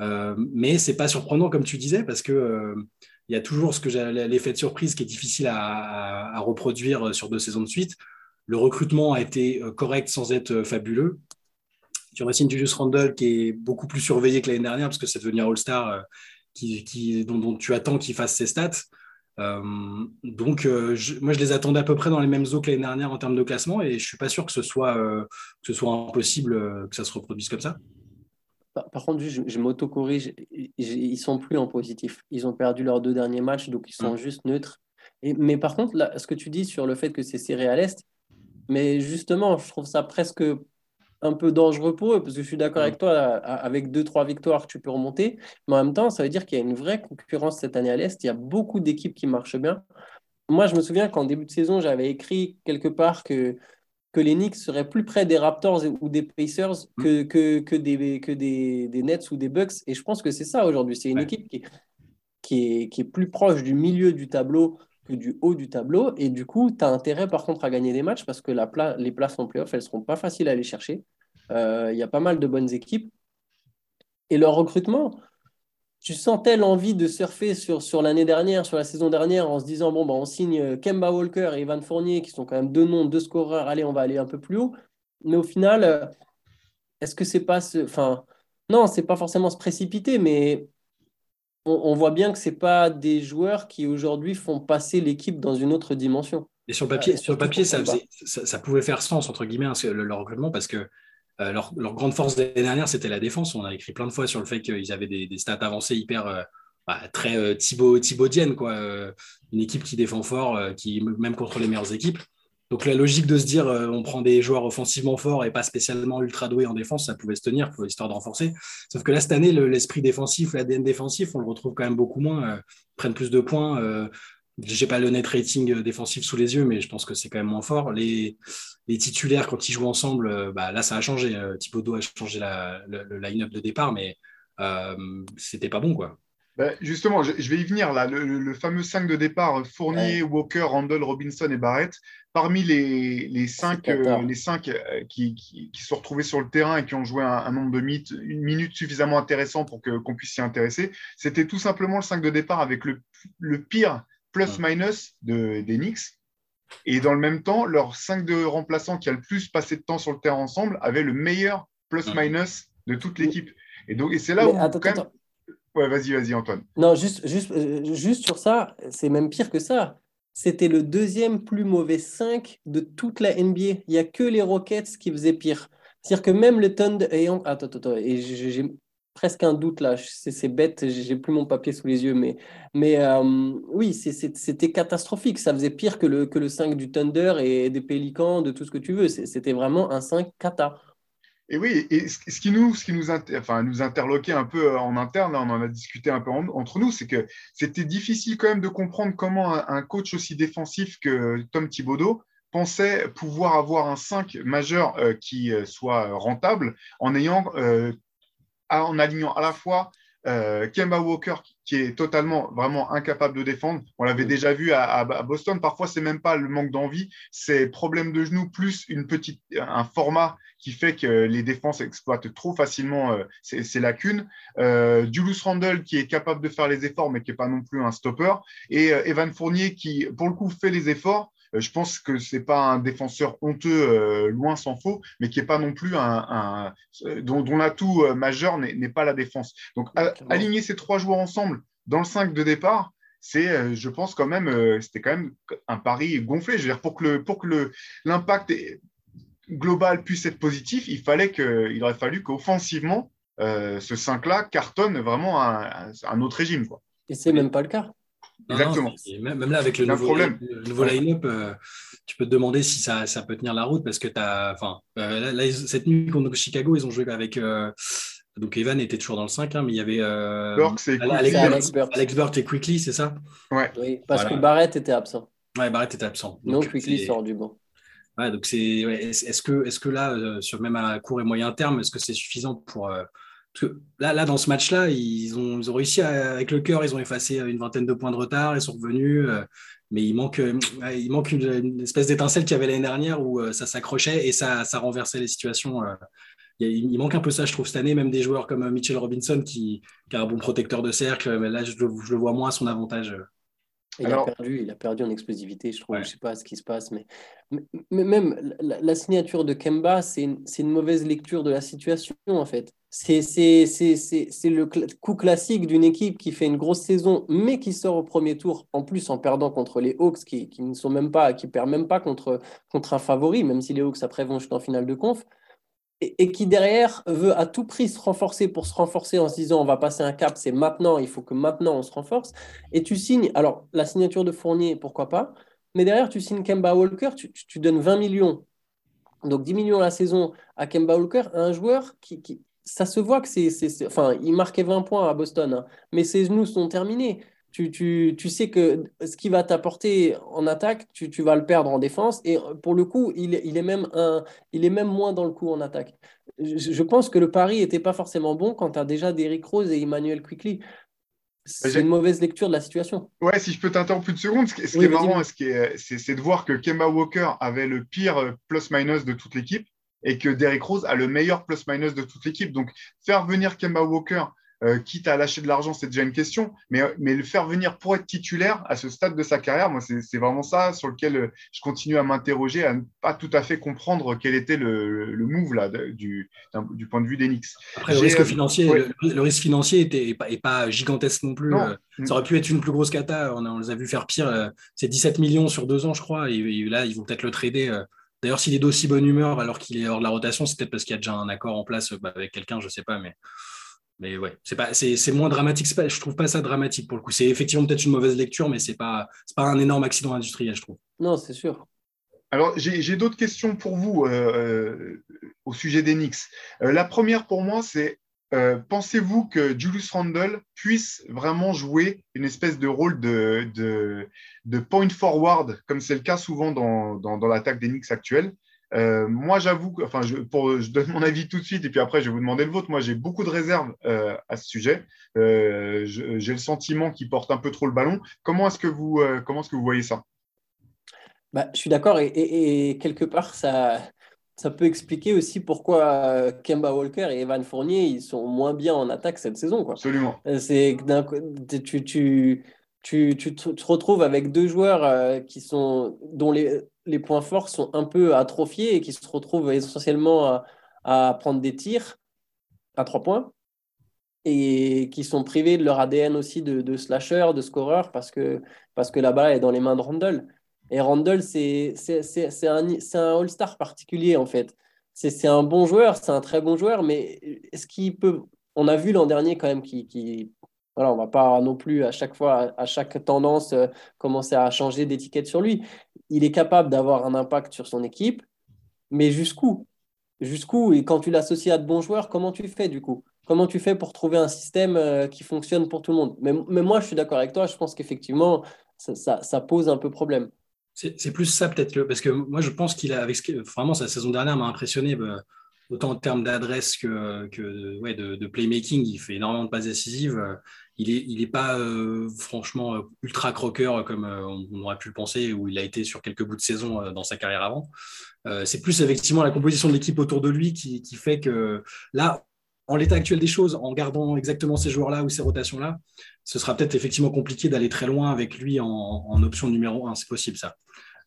Euh, mais c'est pas surprenant, comme tu disais, parce que euh, il y a toujours ce que l'effet de surprise qui est difficile à, reproduire sur deux saisons de suite. Le recrutement a été euh, correct sans être fabuleux. Tu as Julius Randle qui est beaucoup plus surveillé que l'année dernière parce que c'est devenu un All-Star qui, dont, tu attends qu'il fasse ses stats. Donc, moi, je les attendais à peu près dans les mêmes eaux que l'année dernière en termes de classement et je suis pas sûr que ce soit, que ce soit impossible que ça se reproduise comme ça. Par, contre, je, je m'auto-corrige, ils sont plus en positif. Ils ont perdu leurs deux derniers matchs, donc ils sont juste neutres. Et, mais par contre, là, ce que tu dis sur le fait que c'est serré à l'Est, mais justement, je trouve ça presque un peu dangereux pour eux, parce que je suis d'accord avec mm. toi, avec deux, trois victoires, tu peux remonter. Mais en même temps, ça veut dire qu'il y a une vraie concurrence cette année à l'Est. Il y a beaucoup d'équipes qui marchent bien. Moi, je me souviens qu'en début de saison, j'avais écrit quelque part que que les Knicks seraient plus près des Raptors ou des Pacers mm. que, que, que, des, que des, des, Nets ou des Bucks. Et je pense que c'est ça aujourd'hui. C'est une équipe qui, qui, est, qui est plus proche du milieu du tableau du haut du tableau. Et du coup, tu as intérêt par contre à gagner des matchs parce que la les places en playoff, elles ne seront pas faciles à aller chercher. Euh, il y a pas mal de bonnes équipes. Et leur recrutement, tu sentais l'envie de surfer sur, sur l'année dernière, sur la saison dernière, en se disant bon, bah, on signe euh, Kemba Walker et Evan Fournier, qui sont quand même deux noms, deux scoreurs, allez, on va aller un peu plus haut. Mais au final, euh, est-ce que c'est pas. Ce... Enfin, non, c'est pas forcément se précipiter, mais on, voit bien que c'est pas des joueurs qui aujourd'hui font passer l'équipe dans une autre dimension. Et sur le papier, euh, sur le papier ça, ça, pouvait faire sens, entre guillemets, hein, le, le recrutement, parce que euh, leur, grande force l'année dernière, c'était la défense. On a écrit plein de fois sur le fait qu'ils avaient des, stats avancées hyper euh, bah, très euh, Thibaudienne, quoi. une équipe qui défend fort, qui même contre les meilleures équipes. Donc la logique de se dire on prend des joueurs offensivement forts et pas spécialement ultra doués en défense, ça pouvait se tenir pour l'histoire de renforcer. Sauf que là cette année, l'esprit défensif, l'ADN défensif, on le retrouve quand même beaucoup moins. prennent plus de points, j'ai pas le net rating euh, défensif sous les yeux, mais je pense que c'est quand même moins fort. Les, les titulaires, quand ils jouent ensemble, euh, bah, là, ça a changé. Euh, Thibaudot a changé la, le, line-up de départ, mais euh, c'était pas bon, quoi. Bah, justement, je, vais y venir là. Le, fameux 5 de départ, Fournier, Walker, Randall, Robinson et Barrett. Parmi les, les 5, les cinq qui, qui, qui, sont retrouvés sur le terrain et qui ont joué un, nombre de minutes, une minute suffisamment intéressant pour qu'on puisse s'y intéresser, c'était tout simplement le 5 de départ avec le, le pire plus-minus de, des Knicks. Et dans le même temps, leurs cinq de remplaçants qui a le plus passé de temps sur le terrain ensemble avaient le meilleur plus-minus de toute l'équipe. Et donc, et c'est là où. Attends, attends. Ouais, vas-y, vas-y, Antoine. Non, juste, juste, euh, juste sur ça, c'est même pire que ça. C'était le deuxième plus mauvais 5 de toute la NBA. Il n'y a que les Rockets qui faisaient pire. C'est-à-dire que même le Thunder. Attends, attends, attends. Et j'ai presque un doute là. C'est bête, j'ai plus mon papier sous les yeux, mais, euh, oui, c'était catastrophique. Ça faisait pire que le, que le 5 du Thunder et des Pélicans, de tout ce que tu veux. C'était vraiment un 5 kata. Et oui, et ce qui nous, ce qui nous, interloquait un peu en interne, on en a discuté un peu entre nous, c'est que c'était difficile quand même de comprendre comment un, coach aussi défensif que Tom Thibodeau pensait pouvoir avoir un 5 majeur euh, qui euh, soit rentable en ayant euh, en alignant à la fois Kemba Walker qui est totalement vraiment incapable de défendre. On l'avait déjà vu à, Boston. Parfois, c'est même pas le manque d'envie, c'est problème de genoux plus une petite, un format qui fait que les défenses exploitent trop facilement ces, lacunes. Julius Randle qui est capable de faire les efforts mais qui n'est pas non plus un stopper. Et Evan Fournier qui, pour le coup, fait les efforts euh, je pense que ce n'est pas un défenseur honteux, euh, loin s'en faut, mais qui n'est pas non plus un, euh, dont, l'atout majeur n'est pas la défense. Donc, aligner ces trois joueurs ensemble dans le 5 de départ, c'est, je pense quand même, c'était quand même un pari gonflé. Je veux dire, pour que le, pour que l'impact global puisse être positif, il fallait que, il aurait fallu qu'offensivement, ce 5-là cartonne vraiment un, un, autre régime. Quoi. Et c'est même pas le cas. Exactement. même, là, avec le nouveau, nouveau line-up, euh, tu peux te demander si ça, ça, peut tenir la route parce que tu as. Enfin, euh, cette nuit contre Chicago, ils ont joué avec. Euh, donc Evan était toujours dans le 5, hein, mais il y avait Alex, Alex, Alex, Burt et Quickly, c'est ça? Ouais. Oui, parce que Barrett était absent. Ouais, Barrett était absent. Donc, non, Quickly sort du banc. Ouais, donc c'est est-ce que est-ce que là sur même à court et moyen terme est-ce que c'est suffisant pour là, là, dans ce match-là, ils ont, ils ont réussi avec le cœur, ils ont effacé une vingtaine de points de retard, ils sont revenus, euh, mais il manque, euh, il manque une, espèce d'étincelle qu'il y avait l'année dernière où euh, ça s'accrochait et ça, ça, renversait les situations. Il, manque un peu ça, je trouve, cette année, même des joueurs comme Mitchell Robinson qui, qui a un bon protecteur de cercle, mais là, je, je le vois moins à son avantage. Il, a perdu, il a perdu en explosivité, je trouve. Je ne sais pas ce qui se passe, mais, mais même la, signature de Kemba, c'est une, une, mauvaise lecture de la situation, en fait. C'est le coup classique d'une équipe qui fait une grosse saison, mais qui sort au premier tour, en plus en perdant contre les Hawks, qui, qui ne sont même pas, qui perdent même pas contre, contre un favori, même si les Hawks après vont chuter en finale de conf et, qui derrière veut à tout prix se renforcer pour se renforcer en se disant on va passer un cap, c'est maintenant, il faut que maintenant on se renforce. Et tu signes, alors la signature de Fournier, pourquoi pas, mais derrière tu signes Kemba Walker, tu, donnes 20 millions, donc 10 millions la saison à Kemba Walker, un joueur qui, ça se voit que c'est, enfin, il marquait 20 points à Boston, hein, mais ses genoux sont terminés tu, tu, tu, sais que ce qui va t'apporter en attaque, tu, tu, vas le perdre en défense. Et pour le coup, il, il, est, même un, il est même moins dans le coup en attaque. Je, pense que le pari n'était pas forcément bon quand tu as déjà Derrick Rose et Emmanuel Quickly. C'est une mauvaise lecture de la situation. Ouais, si je peux t'interrompre une seconde, ce qui, est marrant, c'est de voir que Kemba Walker avait le pire plus-minus de toute l'équipe et que Derrick Rose a le meilleur plus-minus de toute l'équipe. Donc, faire venir Kemba Walker euh, quitte à lâcher de l'argent, c'est déjà une question, mais, mais le faire venir pour être titulaire à ce stade de sa carrière, moi, c'est vraiment ça sur lequel euh, je continue à m'interroger, à ne pas tout à fait comprendre quel était le, le move là, du, du point de vue d'Enix. Après, le risque, euh, financier, le, risque financier était pas, pas gigantesque non plus. Ça aurait pu être une plus grosse cata. On, les a vu faire pire. C'est 17 millions sur deux ans, je crois. Et, là, ils vont peut-être le trader. D'ailleurs, s'il est d'aussi bonne humeur alors qu'il est hors de la rotation, c'est peut-être parce qu'il y a déjà un accord en place bah, avec quelqu'un, je ne sais pas. Mais mais ouais, c'est pas, c'est, moins dramatique. Pas, je trouve pas ça dramatique pour le coup. C'est effectivement peut-être une mauvaise lecture, mais c'est pas, c'est pas un énorme accident industriel, je trouve. Non, c'est sûr. Alors, j'ai, d'autres questions pour vous euh, euh, au sujet d'Enix. Euh, la première pour moi, c'est pensez-vous que Julius Randle puisse vraiment jouer une espèce de rôle de, de, point forward, comme c'est le cas souvent dans, dans, l'attaque d'Enix actuelle? Euh, moi, j'avoue, enfin, je, donne mon avis tout de suite et puis après, je vais vous demander le vôtre. Moi, j'ai beaucoup de réserves euh, à ce sujet. Euh, j'ai le sentiment qu'il porte un peu trop le ballon. Comment est-ce que vous, est-ce que vous voyez ça? Bah, Je suis d'accord et, quelque part, ça, ça peut expliquer aussi pourquoi Kemba Walker et Evan Fournier ils sont moins bien en attaque cette saison. Quoi. Absolument. C'est tu, tu, tu, tu, te retrouves avec deux joueurs qui sont dont les les points forts sont un peu atrophiés et qui se retrouvent essentiellement à, prendre des tirs à trois points et qui sont privés de leur ADN aussi de, slasher, de scoreur, parce que, parce que la balle est dans les mains de Randall. Et Randall, c'est un, un All-Star particulier, en fait. C'est un bon joueur, c'est un très bon joueur, mais est-ce qu'il peut on a vu l'an dernier quand même qui, qui voilà, on va pas non plus à chaque fois, à chaque tendance, euh, commencer à changer d'étiquette sur lui. Il est capable d'avoir un impact sur son équipe, mais jusqu'où? Jusqu'où? Et quand tu l'associes à de bons joueurs, comment tu fais du coup? Comment tu fais pour trouver un système euh, qui fonctionne pour tout le monde? Mais, mais, moi, je suis d'accord avec toi. Je pense qu'effectivement, ça, ça, pose un peu problème. C'est plus ça peut-être parce que moi, je pense qu'il a, avec vraiment sa saison dernière m'a impressionné. Bah, autant en termes d'adresse que, que de, playmaking, il fait énormément de passes décisives. Il n'est il est pas euh, franchement ultra croqueur comme euh, on aurait pu le penser, où il a été sur quelques bouts de saison dans sa carrière avant. c'est plus effectivement la composition de l'équipe autour de lui qui, qui, fait que là, en l'état actuel des choses, en gardant exactement ces joueurs-là ou ces rotations-là, ce sera peut-être effectivement compliqué d'aller très loin avec lui en, option numéro un. C'est possible ça.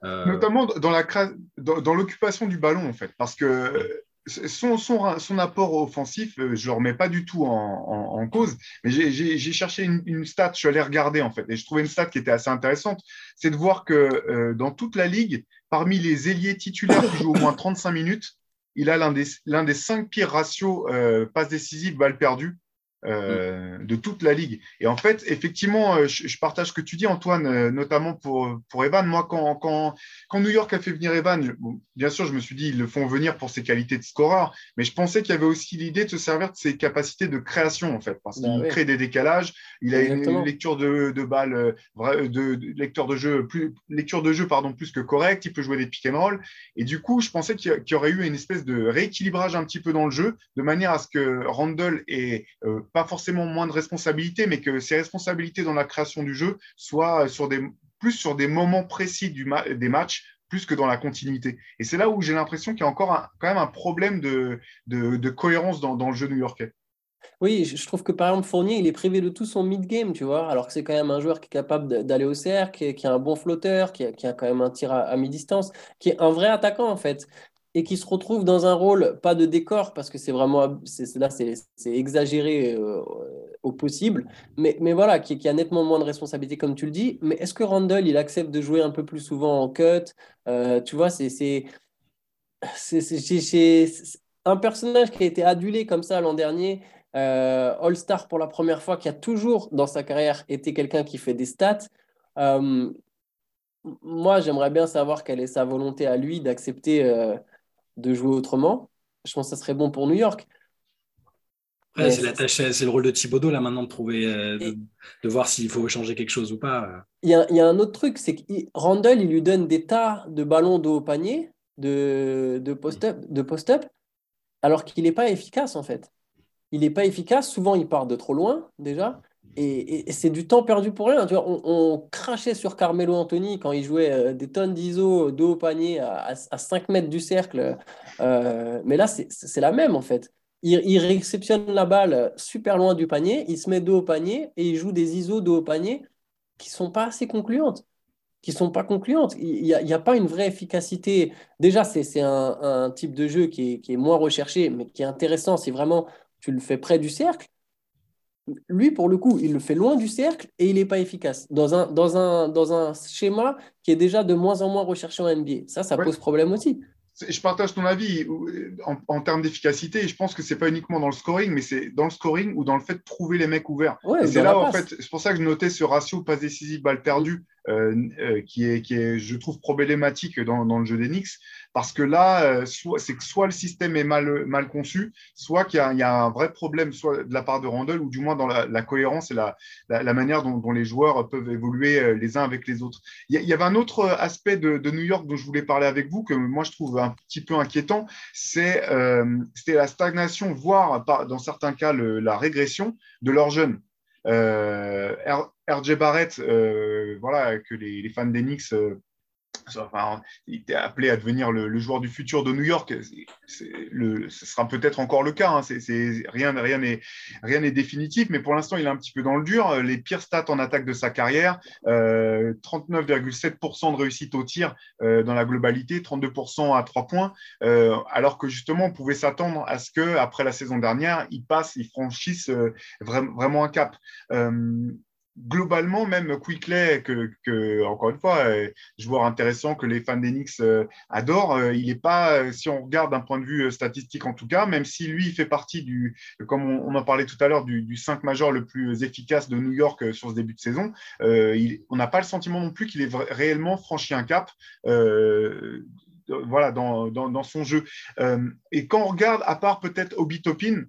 Euh, Notamment dans l'occupation du ballon, en fait. Parce que son, son, apport offensif, euh, je ne le remets pas du tout en, cause, mais j'ai cherché une, stat, je suis allé regarder en fait, et je trouvais une stat qui était assez intéressante, c'est de voir que euh, dans toute la ligue, parmi les ailiers titulaires qui jouent au moins 35 minutes, il a l'un des, des, cinq pires ratios euh, passes décisives, balles perdues euh, de toute la ligue. Et en fait, effectivement, euh, je, partage ce que tu dis, Antoine, euh, notamment pour, pour Evan. Moi, quand, quand, quand New York a fait venir Evan, bien sûr, je me suis dit, ils le font venir pour ses qualités de scoreur, mais je pensais qu'il y avait aussi l'idée de se servir de ses capacités de création, en fait, parce qu'il bah crée des décalages, il a une, lecture de, de balles, de, de, lecteur de jeu, plus, lecture de jeu, pardon, plus que correct, il peut jouer des pick and roll. Et du coup, je pensais qu'il y, aurait eu une espèce de rééquilibrage un petit peu dans le jeu, de manière à ce que Randall ait pas forcément moins de responsabilités, mais que ces responsabilités dans la création du jeu soient sur des, plus sur des moments précis du des matchs plus que dans la continuité. Et c'est là où j'ai l'impression qu'il y a encore quand même un problème de, cohérence dans, le jeu new-yorkais. Oui, je trouve que par exemple Fournier, il est privé de tout son mid-game, tu vois, alors que c'est quand même un joueur qui est capable d'aller au cercle, qui, a un bon flotteur, qui a, qui a, quand même un tir à, à mi-distance, qui est un vrai attaquant en fait et qui se retrouve dans un rôle, pas de décor, parce que c'est vraiment, là, c'est, exagéré euh, au possible, mais, mais voilà, qui, a nettement moins de responsabilité, comme tu le dis. Mais est-ce que Randall, il accepte de jouer un peu plus souvent en cut? Euh, Tu vois, c'est, un personnage qui a été adulé comme ça l'an dernier, euh, All-Star pour la première fois, qui a toujours dans sa carrière été quelqu'un qui fait des stats. moi, j'aimerais bien savoir quelle est sa volonté à lui d'accepter de jouer autrement. Je pense que ça serait bon pour New York. c'est la tâche, c'est le rôle de Thibodeau là maintenant de trouver, euh, de, voir s'il faut changer quelque chose ou pas. Il y a, un autre truc, c'est que Randall, il lui donne des tas de ballons de haut panier, de, de post-up, de post-up, alors qu'il n'est pas efficace en fait. Il n'est pas efficace. Souvent, il part de trop loin déjà. Et, c'est du temps perdu pour rien. Tu vois, on, crachait sur Carmelo Anthony quand il jouait euh, des tonnes d'ISO de haut panier à, 5 mètres du cercle. Euh, mais là, c'est la même en fait. Il, réceptionne la balle super loin du panier, il se met de haut panier et il joue des ISO de haut panier qui sont pas assez concluantes. Qui sont pas concluantes. Il n'y a, pas une vraie efficacité. Déjà, c'est un, un, type de jeu qui est, qui est moins recherché, mais qui est intéressant si vraiment tu le fais près du cercle lui, pour le coup, il le fait loin du cercle et il n'est pas efficace dans un, dans, un, dans un schéma qui est déjà de moins en moins recherché en NBA. Ça, ça pose problème aussi. Je partage ton avis en, en termes d'efficacité. Je pense que c'est pas uniquement dans le scoring, mais c'est dans le scoring ou dans le fait de trouver les mecs ouverts. c'est là, en fait, c'est pour ça que je notais ce ratio passe décisive, balle perdue, euh, euh, qui, est, qui est, je trouve, problématique dans, le jeu Knicks. Parce que là, euh, c'est que soit le système est mal, mal conçu, soit qu'il y, a un vrai problème soit de la part de Randall, ou du moins dans la, cohérence et la, la, manière dont, les joueurs peuvent évoluer euh, les uns avec les autres. Il y, avait un autre aspect de, New York dont je voulais parler avec vous, que moi je trouve un petit peu inquiétant, c'est euh, la stagnation, voire dans certains cas la régression de leurs jeunes. Euh, RJ Barrett, euh, voilà, que les, les fans d'Enix euh, Il était appelé à devenir le, joueur du futur de New York. ce sera peut-être encore le cas. Hein. Rien n'est définitif, mais pour l'instant, il est un petit peu dans le dur. Les pires stats en attaque de sa carrière euh, 39,7% de réussite au tir euh, dans la globalité, 32% à trois points, euh, alors que justement, on pouvait s'attendre à ce que après la saison dernière, il passe, il franchisse euh, vraiment un cap. Globalement, même Quickley, que, encore une fois, euh, joueur intéressant que les fans d'Enix euh, adorent, euh, il n'est pas, si on regarde d'un point de vue statistique en tout cas, même si lui fait partie du, comme on, en parlait tout à l'heure, du, 5 majeur le plus efficace de New York sur ce début de saison, on n'a pas le sentiment non plus qu'il ait réellement franchi un cap. voilà, dans, dans, son jeu. et quand on regarde, à part peut-être Obi Topin.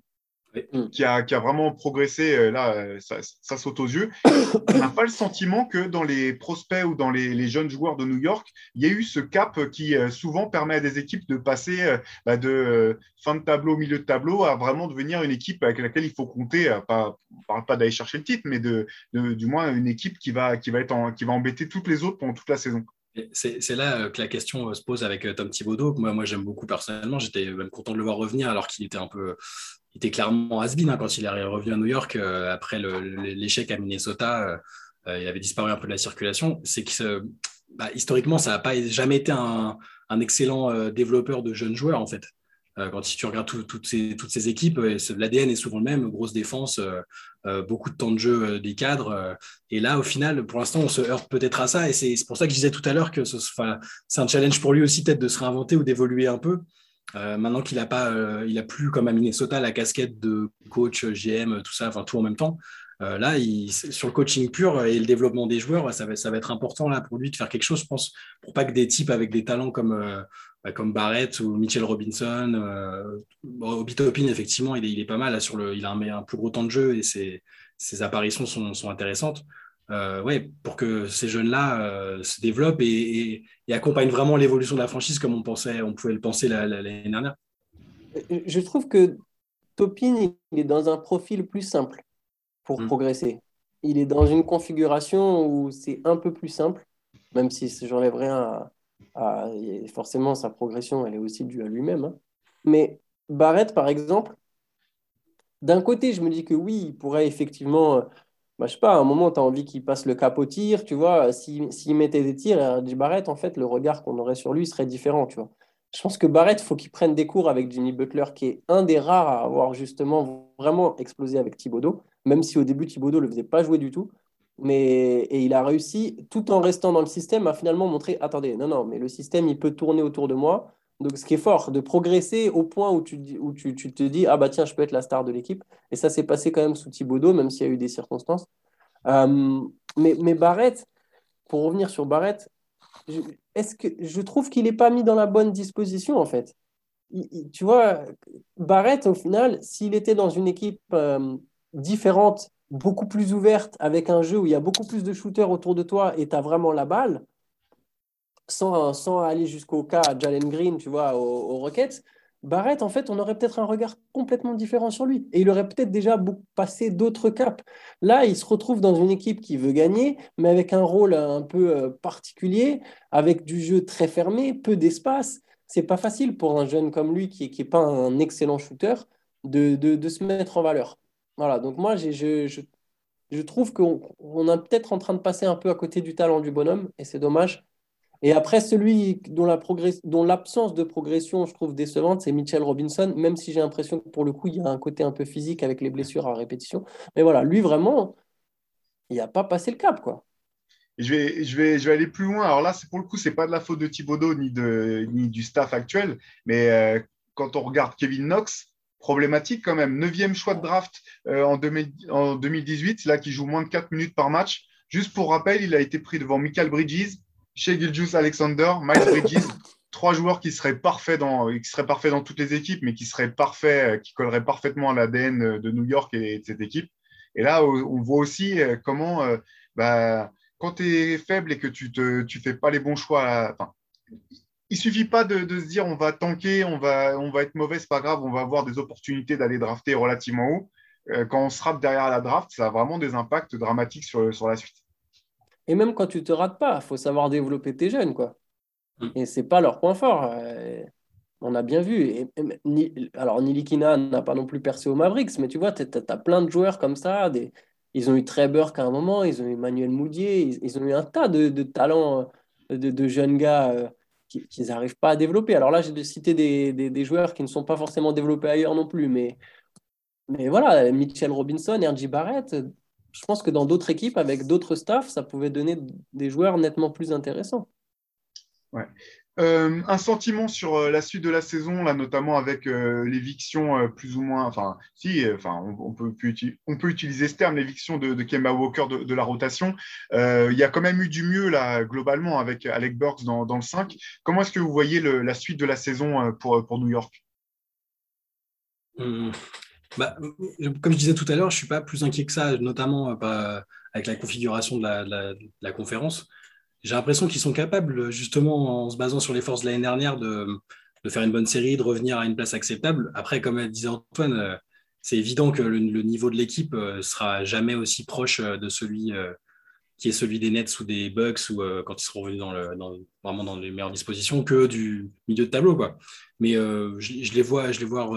Qui, a, qui, a, vraiment progressé, euh, là, euh, ça, saute aux yeux. On n'a pas le sentiment que dans les prospects ou dans les, jeunes joueurs de New York, il y a eu ce cap qui euh, souvent permet à des équipes de passer bah, de fin de tableau, milieu de tableau, à vraiment devenir une équipe avec laquelle il faut compter. Pas, on ne parle pas d'aller chercher le titre, mais de, du moins une équipe qui va, qui, va être qui va embêter toutes les autres pendant toute la saison. C'est là que la question se pose avec Tom Thibodeau, moi, j'aime beaucoup personnellement. J'étais même content de le voir revenir alors qu'il était un peu il était clairement has hein, quand il est revenu à New York euh, après l'échec à Minnesota. Euh, euh, il avait disparu un peu de la circulation. C'est que bah, historiquement, ça n'a pas jamais été un, excellent développeur de jeunes joueurs en fait. Quand tu regardes toutes, ces, toutes ces équipes, l'ADN est souvent le même, grosse défense, beaucoup de temps de jeu des cadres. et là, au final, pour l'instant, on se heurte peut-être à ça. Et c'est pour ça que je disais tout à l'heure que c'est un challenge pour lui aussi peut-être de se réinventer ou d'évoluer un peu. Euh, maintenant qu'il n'a pas, euh, il a plus comme à Minnesota la casquette de coach, GM, tout ça, enfin tout en même temps. Euh, là, sur le coaching pur et le développement des joueurs, ça, va, ça va être important là pour lui de faire quelque chose, je pense, pour pas que des types avec des talents comme comme Barrett ou Mitchell Robinson, Obi Topin, effectivement, il est, il est, pas mal là, sur le, il a un, un, plus gros temps de jeu et ses, ses apparitions sont, sont intéressantes. Euh, ouais, pour que ces jeunes-là euh, se développent et, accompagnent vraiment l'évolution de la franchise comme on, pensait, on pouvait le penser l'année dernière. Je trouve que Topin, il est dans un profil plus simple pour hmm. progresser. Il est dans une configuration où c'est un peu plus simple, même si j'enlève rien à, Forcément, sa progression, elle est aussi due à lui-même. Hein. Mais Barrett, par exemple, d'un côté, je me dis que oui, il pourrait effectivement bah, je sais pas, à un moment, tu as envie qu'il passe le cap au tir, tu vois. S'il mettait des tirs, et Barrett, en fait, le regard qu'on aurait sur lui serait différent, tu vois. Je pense que Barrett, faut qu'il prenne des cours avec Jimmy Butler, qui est un des rares à avoir justement vraiment explosé avec Thibodeau, même si au début, Thibodeau ne le faisait pas jouer du tout. Mais, et il a réussi, tout en restant dans le système, à finalement montrer, attendez, non, non, mais le système, il peut tourner autour de moi. Donc, ce qui est fort, de progresser au point où tu, où tu, tu, te dis, ah bah tiens, je peux être la star de l'équipe. Et ça s'est passé quand même sous Thibaudot, même s'il y a eu des circonstances. Euh, mais, mais Barrett, pour revenir sur Barrett, est-ce que je trouve qu'il n'est pas mis dans la bonne disposition, en fait. tu vois, Barrett, au final, s'il était dans une équipe euh, différente, beaucoup plus ouverte, avec un jeu où il y a beaucoup plus de shooters autour de toi et tu as vraiment la balle, sans, sans aller jusqu'au cas Jalen Green, tu vois, aux, Rockets, Barrett, en fait, on aurait peut-être un regard complètement différent sur lui. Et il aurait peut-être déjà passé d'autres caps. Là, il se retrouve dans une équipe qui veut gagner, mais avec un rôle un peu euh, particulier, avec du jeu très fermé, peu d'espace. C'est pas facile pour un jeune comme lui, qui n'est pas un excellent shooter, de, de, se mettre en valeur. Voilà, donc moi, je, je, je trouve qu'on on est peut-être en train de passer un peu à côté du talent du bonhomme, et c'est dommage. Et après, celui dont, la l'absence de progression, je trouve décevante, c'est Mitchell Robinson, même si j'ai l'impression que pour le coup, il y a un côté un peu physique avec les blessures à répétition. Mais voilà, lui, vraiment, il n'a pas passé le cap. quoi. je vais, je, vais, je vais aller plus loin. Alors là, c'est pour le coup, ce n'est pas de la faute de Thibodeau ni, de, ni du staff actuel, mais euh, quand on regarde Kevin Knox, problématique quand même. Neuvième choix de draft euh, en, en 2018, là qui joue moins de 4 minutes par match. Juste pour rappel, il a été pris devant Michael Bridges, chez Gilgius Alexander, Miles Bridges, trois joueurs qui seraient parfaits dans, qui seraient parfaits dans toutes les équipes, mais qui seraient parfaits, qui colleraient parfaitement à l'ADN de New York et de cette équipe. Et là, on voit aussi euh, comment, euh, bah, quand tu es faible et que tu ne tu fais pas les bons choix, enfin, il suffit pas de, se dire on va tanker, on va, on va être mauvais, c'est pas grave, on va avoir des opportunités d'aller drafter relativement haut. Euh, quand on se rate derrière la draft, ça a vraiment des impacts dramatiques sur, sur la suite. Et même quand tu te rates pas, il faut savoir développer tes jeunes. Quoi. Mm. Et ce n'est pas leur point fort. Euh, on a bien vu. Et, alors, Nilikina n'a pas non plus percé au Mavericks, mais tu vois, tu as, plein de joueurs comme ça. Des, ils ont eu Trey qu'à un moment, ils ont eu Manuel Moudier, ils, ont eu un tas de, talents euh, de, jeunes gars euh, qu'ils n'arrivent pas à développer. Alors là, j'ai citer des, des, joueurs qui ne sont pas forcément développés ailleurs non plus, mais, mais voilà, Mitchell Robinson, R.J. Barrett, je pense que dans d'autres équipes, avec d'autres staffs, ça pouvait donner des joueurs nettement plus intéressants. Ouais. Euh, un sentiment sur euh, la suite de la saison, là, notamment avec euh, l'éviction plus ou moins, enfin, si, enfin, on, peut, utiliser ce terme, l'éviction de, Kemba Walker de, la rotation. il y a quand même eu du mieux, là, globalement, avec Alec Burks dans, le 5. Comment est-ce que vous voyez la suite de la saison pour, New York? Bah, Comme je disais tout à l'heure, je ne suis pas plus inquiet que ça, notamment avec la configuration de la conférence j'ai l'impression qu'ils sont capables, justement, en se basant sur les forces de l'année dernière, de, faire une bonne série, de revenir à une place acceptable. Après, comme disait Antoine, euh, c'est évident que le, niveau de l'équipe euh, sera jamais aussi proche euh, de celui qui est celui des Nets ou des Bucks ou quand ils seront revenus dans vraiment dans les meilleures dispositions que du milieu de tableau. Quoi. Mais je, les vois, je les vois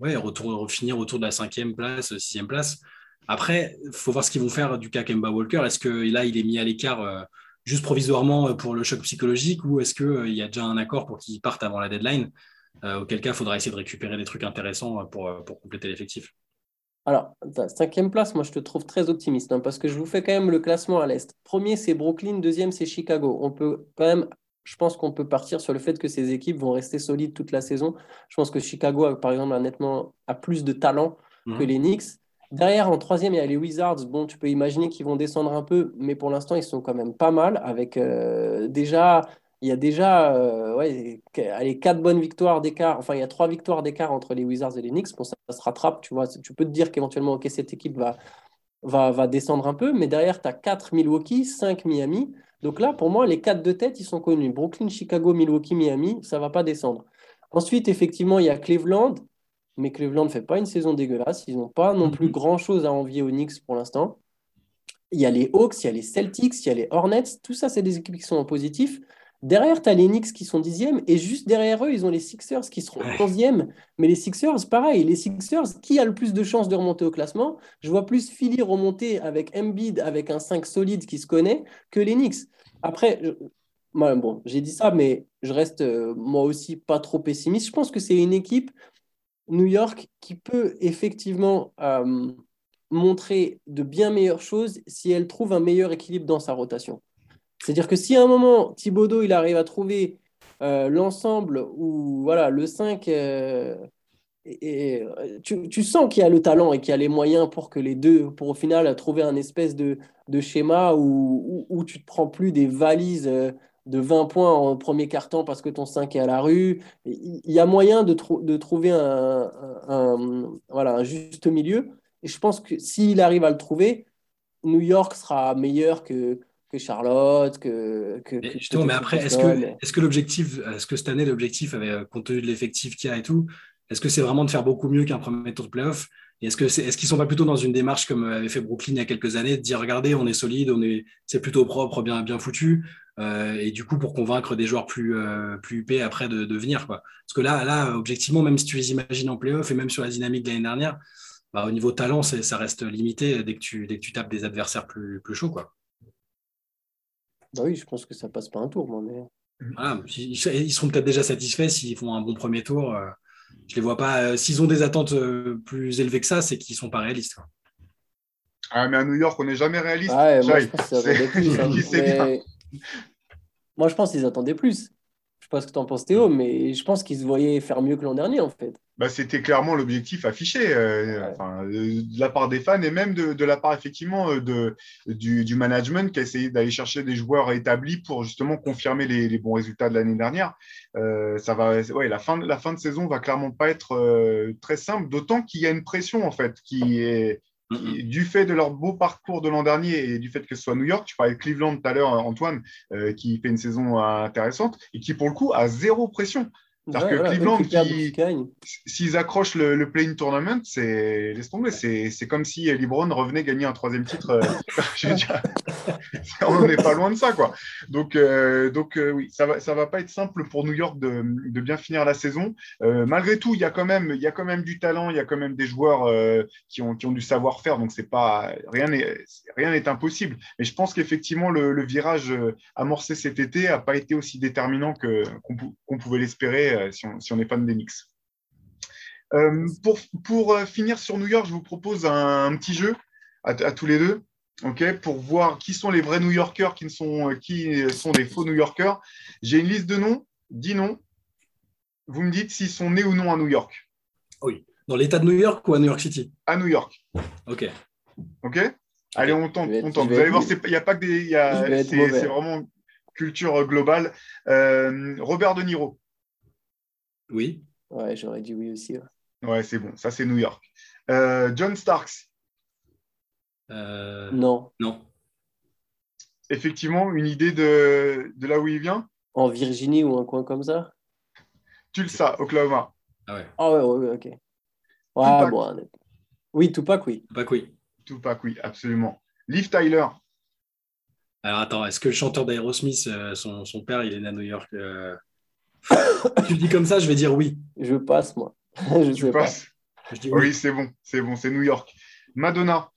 ouais, retour, finir autour de la cinquième place, sixième place. Après, il faut voir ce qu'ils vont faire du cas Kemba Walker. Est-ce que là, il est mis à l'écart juste provisoirement euh, pour le choc psychologique ou est-ce qu'il euh, y a déjà un accord pour qu'ils partent avant la deadline euh, Auquel cas, il faudra essayer de récupérer des trucs intéressants pour, pour compléter l'effectif. Alors, cinquième place, moi je te trouve très optimiste hein, parce que je vous fais quand même le classement à l'Est. Premier, c'est Brooklyn, deuxième, c'est Chicago. On peut quand même, je pense qu'on peut partir sur le fait que ces équipes vont rester solides toute la saison. Je pense que Chicago, par exemple, a nettement a plus de talent que mhm. les Knicks. Derrière, en troisième, il y a les Wizards. Bon, tu peux imaginer qu'ils vont descendre un peu, mais pour l'instant, ils sont quand même pas mal. Avec euh, déjà, il y a déjà euh, ouais, allez, quatre bonnes victoires d'écart. Enfin, il y a trois victoires d'écart entre les Wizards et les Knicks. Bon, ça, se rattrape, tu vois. Tu peux te dire qu'éventuellement, ok, cette équipe va, va, va descendre un peu, mais derrière, tu as quatre Milwaukee, cinq Miami. Donc là, pour moi, les quatre de tête, ils sont connus. Brooklyn, Chicago, Milwaukee, Miami, ça va pas descendre. Ensuite, effectivement, il y a Cleveland mais Cleveland ne fait pas une saison dégueulasse. Ils n'ont pas non plus mhm. grand-chose à envier aux Knicks pour l'instant. Il y a les Hawks, il y a les Celtics, il y a les Hornets. Tout ça, c'est des équipes qui sont en positif. Derrière, tu as les Knicks qui sont dixièmes. Et juste derrière eux, ils ont les Sixers qui seront onzièmes. Mais les Sixers, pareil. Les Sixers, qui a le plus de chances de remonter au classement? Je vois plus Philly remonter avec Embiid, avec un 5 solide qui se connaît, que les Knicks. Après, bon, j'ai dit ça, mais je reste euh, moi aussi pas trop pessimiste. Je pense que c'est une équipe New York qui peut effectivement euh, montrer de bien meilleures choses si elle trouve un meilleur équilibre dans sa rotation. C'est-à-dire que si à un moment, Thibodeau, il arrive à trouver euh, l'ensemble où voilà, le 5, euh, et, tu, sens qu'il y a le talent et qu'il y a les moyens pour que les deux, pour au final trouver un espèce de, schéma où, où, tu ne te prends plus des valises de 20 points en premier quart-temps parce que ton 5 est à la rue. Il y a moyen de, de trouver un, voilà, un juste milieu. Et je pense que s'il arrive à le trouver, New York sera meilleur que, que Charlotte, que. que, mais, mais après, est-ce que, est que l'objectif, est-ce que cette année, l'objectif, euh, compte tenu de l'effectif qu'il y a et tout, est-ce que c'est vraiment de faire beaucoup mieux qu'un premier tour de playoff? Est-ce que est, ce qu'ils sont pas plutôt dans une démarche comme avait fait Brooklyn il y a quelques années, de dire regardez, on est solide, on est, c'est plutôt propre, bien, bien foutu, euh, et du coup pour convaincre des joueurs plus, euh, plus huppés après de, de, venir quoi. Parce que là, là, objectivement, même si tu les imagines en playoff et même sur la dynamique de l'année dernière, bah, au niveau talent, ça reste limité dès que tu, dès que tu tapes des adversaires plus, plus chauds quoi. Bah oui, je pense que ça passe pas un tour, mais... voilà, ils, ils seront peut-être déjà satisfaits s'ils font un bon premier tour. Euh, je les vois pas. Euh, s'ils ont des attentes euh, plus élevées que ça, c'est qu'ils sont pas réalistes. Ah, mais à New York, on n'est jamais réaliste. moi, je pense hein, moi, je pense qu'ils attendaient plus. Je sais pas ce que tu en penses, Théo, mais je pense qu'ils se voyaient faire mieux que l'an dernier, en fait. Bah, c'était clairement l'objectif affiché euh, de la part des fans et même de, la part effectivement de, du, management qui a essayé d'aller chercher des joueurs établis pour justement confirmer les, bons résultats de l'année dernière. ça va, ouais, la, fin, la fin de saison va clairement pas être très simple, d'autant qu'il y a une pression en fait qui est, du fait de leur beau parcours de l'an dernier et du fait que ce soit New York, tu parlais de Cleveland tout à l'heure, Antoine, euh, qui fait une saison intéressante et qui, pour le coup, a zéro pression. Parce que Cleveland, s'ils accrochent le, le play-in tournament, c'est laisse tomber. C'est comme si LeBron revenait gagner un troisième titre. Euh, on n'est pas loin de ça, quoi. Donc, euh, donc euh, oui, ça va, ça va pas être simple pour New York de, de bien finir la saison. malgré tout, il y a quand même, il y a quand même du talent, il y a quand même des joueurs qui ont, qui ont du savoir-faire. Donc, c'est pas rien n'est rien n'est impossible. Mais je pense qu'effectivement, le, le, virage amorcé cet été a pas été aussi déterminant que qu'on pouvait l'espérer euh, si on, n'est pas de d'Enix. pour, pour euh, finir sur New York, je vous propose un, petit jeu à, tous les deux. ok, pour voir qui sont les vrais New Yorkers, qui sont, qui sont des faux New Yorkers. J'ai une liste de noms, 10 noms. Vous me dites s'ils sont nés ou non à New York. Oui. Dans l'État de New York ou à New York City? À New York. Ok. Ok Allez, on tente. On tente. Vous allez voir, il n'y a pas que des. C'est vraiment culture globale. Euh, Robert De Niro. Oui. Ouais, j'aurais dit oui aussi. ouais. Ouais, c'est bon. Ça, c'est New York. Euh, John Starks. Euh, Non. non. Effectivement, une idée de, de là où il vient? En Virginie ou un coin comme ça? Tulsa, Oklahoma. Ah ouais. Ah ouais, ouais, ouais, ok. Ouais, Tupac. bon. Oui, Tupac, oui. Que oui. Tupac, oui, absolument. Liv Tyler. Alors attends, est-ce que le chanteur d'Aerosmith, euh, son, son père, il est né à New York euh, Tu le dis comme ça, je vais dire oui. Je passe, moi. je Tu sais pas. passes Je dis oui. Oui, c'est bon, c'est bon, c'est New York. Madonna.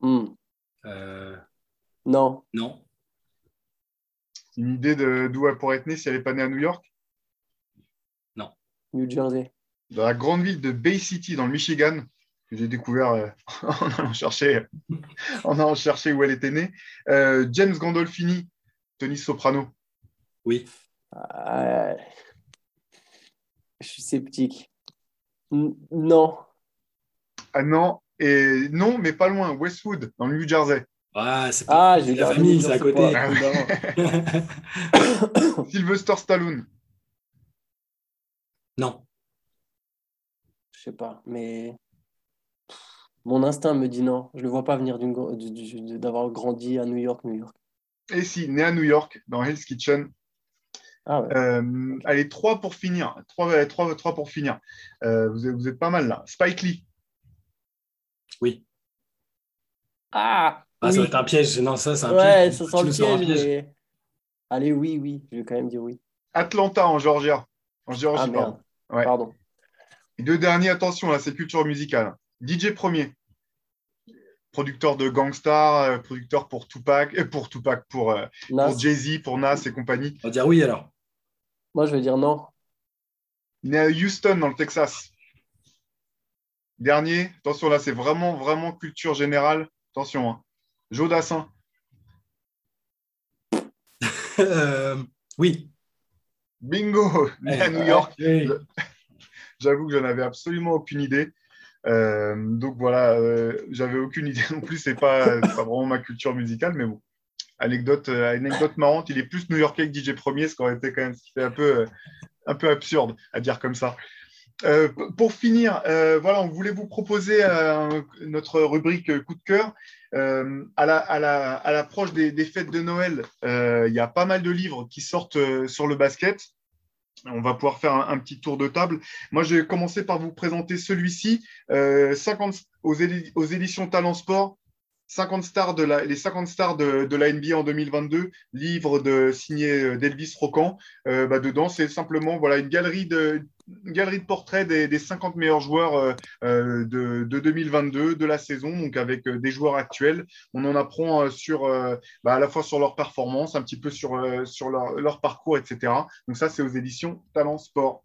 Hmm. Euh, Non. non. Une idée de- d'où elle pourrait être née si elle n'est pas née à New York? New Jersey. Dans la grande ville de Bay City, dans le Michigan, que j'ai découvert euh, en, allant chercher, en allant chercher où elle était née. Euh, James Gandolfini, Tony Soprano. Oui. Ah, je suis sceptique. N- non. Ah non, et non, mais pas loin, Westwood, dans le New Jersey. Ah, c'est pas Ah, j'ai la famille, c'est à côté. évidemment. Sylvester Stallone. non. Je sais pas, mais mon instinct me dit non. Je le vois pas venir d'avoir grandi à New York, New York. Et si, né à New York, dans Hell's Kitchen. Ah ouais. Euh, allez, trois pour finir. Trois, trois, trois pour finir. Euh, vous, êtes, vous êtes pas mal là. Spike Lee. Oui. Ah, Ah, ça va être un piège. Non, ça, c'est un Ouais, piège. ça Tu sent le piège, mais... Allez, oui, oui. Je vais quand même dire oui. Atlanta en Georgia. En Géorgie, Ah pardon. merde. Ouais. Pardon. Et deux derniers, attention, là, c'est culture musicale. DJ Premier. Producteur de Gangstar, euh, producteur pour Tupac, euh, pour Tupac, euh, pour Jay-Z, pour Nas et compagnie. On va dire oui alors. Moi, je vais dire non. Né à Houston, dans le Texas. Dernier, attention, là, c'est vraiment, vraiment culture générale. Attention, hein. Joe Dassin. Euh, oui. Bingo Né à New York. oui. J'avoue que je n'avais absolument aucune idée. Euh, donc voilà, euh, j'avais aucune idée non plus. C'est pas, c'est pas vraiment ma culture musicale, mais bon. Anecdote, euh, anecdote marrante. Il est plus new-yorkais que DJ Premier, ce qui aurait été quand même un peu, euh, un peu absurde à dire comme ça. Euh, pour finir, voilà, on voulait vous proposer notre rubrique coup de cœur. À la- à la- l'approche des, des fêtes de Noël, il y a pas mal de livres qui sortent sur le basket. On va pouvoir faire un, petit tour de table. Moi, je vais commencer par vous présenter celui-ci, euh, 50 aux, édi- aux éditions Talent Sport. 50 stars de la, les 50 stars de, de la NBA en 2022, livre de, signé euh, d'Elvis Rocan. Euh, bah, dedans, c'est simplement voilà, une, galerie de, galerie de portraits des, des 50 meilleurs joueurs euh, euh, de, de 2022, de la saison, donc avec des joueurs actuels. On en apprend sur, bah, à la fois sur leur performance, un petit peu sur, sur leur, leur parcours, etc. Donc ça, c'est aux éditions Talent Sport.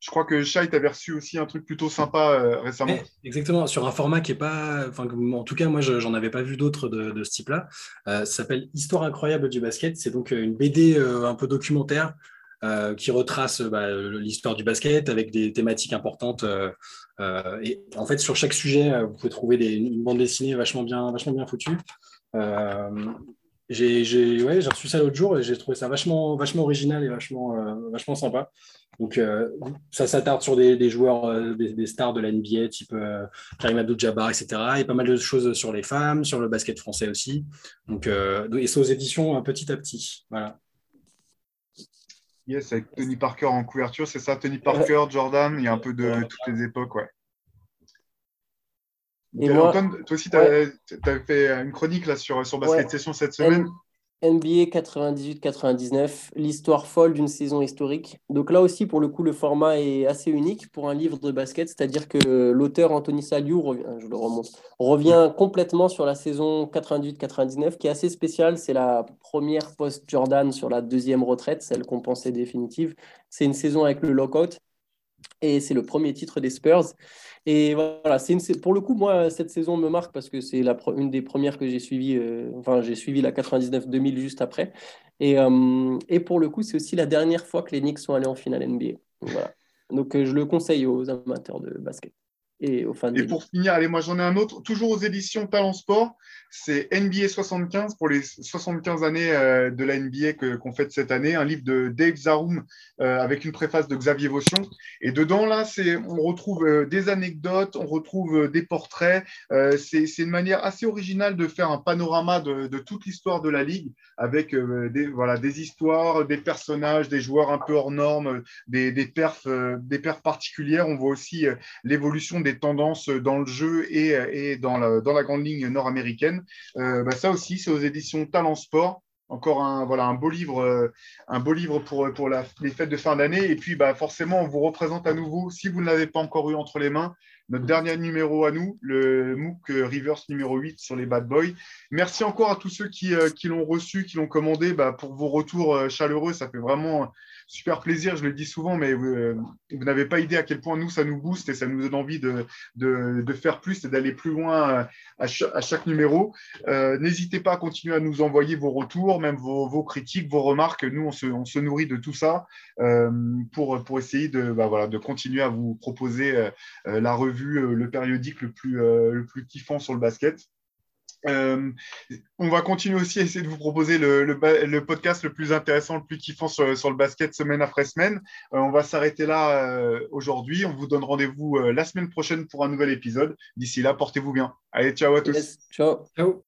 Je crois que Shai, tu avais reçu aussi un truc plutôt sympa euh, récemment. Exactement, sur un format qui est pas. Enfin, en tout cas, moi, je- j'en avais pas vu d'autres de, ce type-là. Euh, ça s'appelle Histoire incroyable du basket. C'est donc euh, une BD un peu documentaire qui retrace bah, l'histoire du basket avec des thématiques importantes. et en fait, sur chaque sujet, vous pouvez trouver une bande dessinée vachement bien, vachement bien foutue. J'ai j'ai- ouais, j'ai reçu ça l'autre jour et j'ai trouvé ça vachement, vachement original et vachement, euh, vachement sympa. Donc, euh, ça s'attarde sur des, des joueurs, euh, des, des stars de la NBA, type euh, Karim Abdul-Jabbar, etc. Et pas mal de choses sur les femmes, sur le basket français aussi. Donc, euh, et c'est aux éditions euh, petit à petit. Voilà. Yes, avec Tony Parker en couverture, c'est ça, Tony Parker, Jordan, il y a un peu de toutes les époques, ouais. Et moi- Antoine, toi aussi, tu as, fait une chronique là, sur, sur Basket Ouais. Session cette semaine. NBA 98-99, l'histoire folle d'une saison historique. Donc là aussi, pour le coup, le format est assez unique pour un livre de basket, c'est-à-dire que l'auteur Anthony Saliou, revient, je le remonte, revient complètement sur la saison 98-99, qui est assez spéciale. C'est la première post-Jordan sur la deuxième retraite, celle qu'on pensait définitive. C'est une saison avec le lockout. Et c'est le premier titre des Spurs. Et voilà, c'est pour le coup, moi, cette saison me marque parce que c'est une des premières que j'ai suivies. Euh, enfin, j'ai suivi la 99-2000 juste après. Et, euh, et, pour le coup, c'est aussi la dernière fois que les Knicks sont allés en finale NBA. Donc, euh, je le conseille aux amateurs de basket et pour finir, allez, moi j'en ai un autre, toujours aux éditions Talent Sport. C'est NBA 75 pour les 75 années euh, de la NBA qu'on fête cette année, un livre de Dave Zaroum euh, avec une préface de Xavier Vaution. Et dedans, là, on retrouve euh, des anecdotes, on retrouve des portraits. c'est une manière assez originale de faire un panorama de, toute l'histoire de la ligue avec des, voilà, des histoires, des personnages, des joueurs un peu hors normes, des, des, perfs, des perfs particulières. On voit aussi l'évolution des tendances dans le jeu et, dans, la, grande ligne nord-américaine. Euh, bah, ça aussi, c'est aux éditions Talent Sport encore un, euh, beau livre pour, les fêtes de fin d'année. Et puis, bah, forcément, on vous représente à nouveau, si vous ne l'avez pas encore eu entre les mains, notre dernier numéro à nous, le MOOC Reverse numéro 8 sur les Bad Boys. Merci encore à tous ceux qui, euh, l'ont reçu, qui l'ont commandé bah, pour vos retours chaleureux. Ça fait vraiment super plaisir, je le dis souvent, mais euh, vous, n'avez pas idée à quel point nous, ça nous booste et ça nous donne envie de, faire plus et d'aller plus loin euh, à, chaque, numéro. Euh, n'hésitez pas à continuer à nous envoyer vos retours, même vos, critiques, vos remarques. Nous, on se, nourrit de tout ça pour, essayer de, bah, de continuer à vous proposer la revue, le périodique le plus, le plus kiffant sur le basket. Euh, on va continuer aussi à essayer de vous proposer le, podcast le plus intéressant, le plus kiffant sur, le basket semaine après semaine. Euh, on va s'arrêter là euh, aujourd'hui. On vous donne rendez-vous la semaine prochaine pour un nouvel épisode. D'ici là, portez-vous bien. Allez, ciao à tous. ciao. Ciao.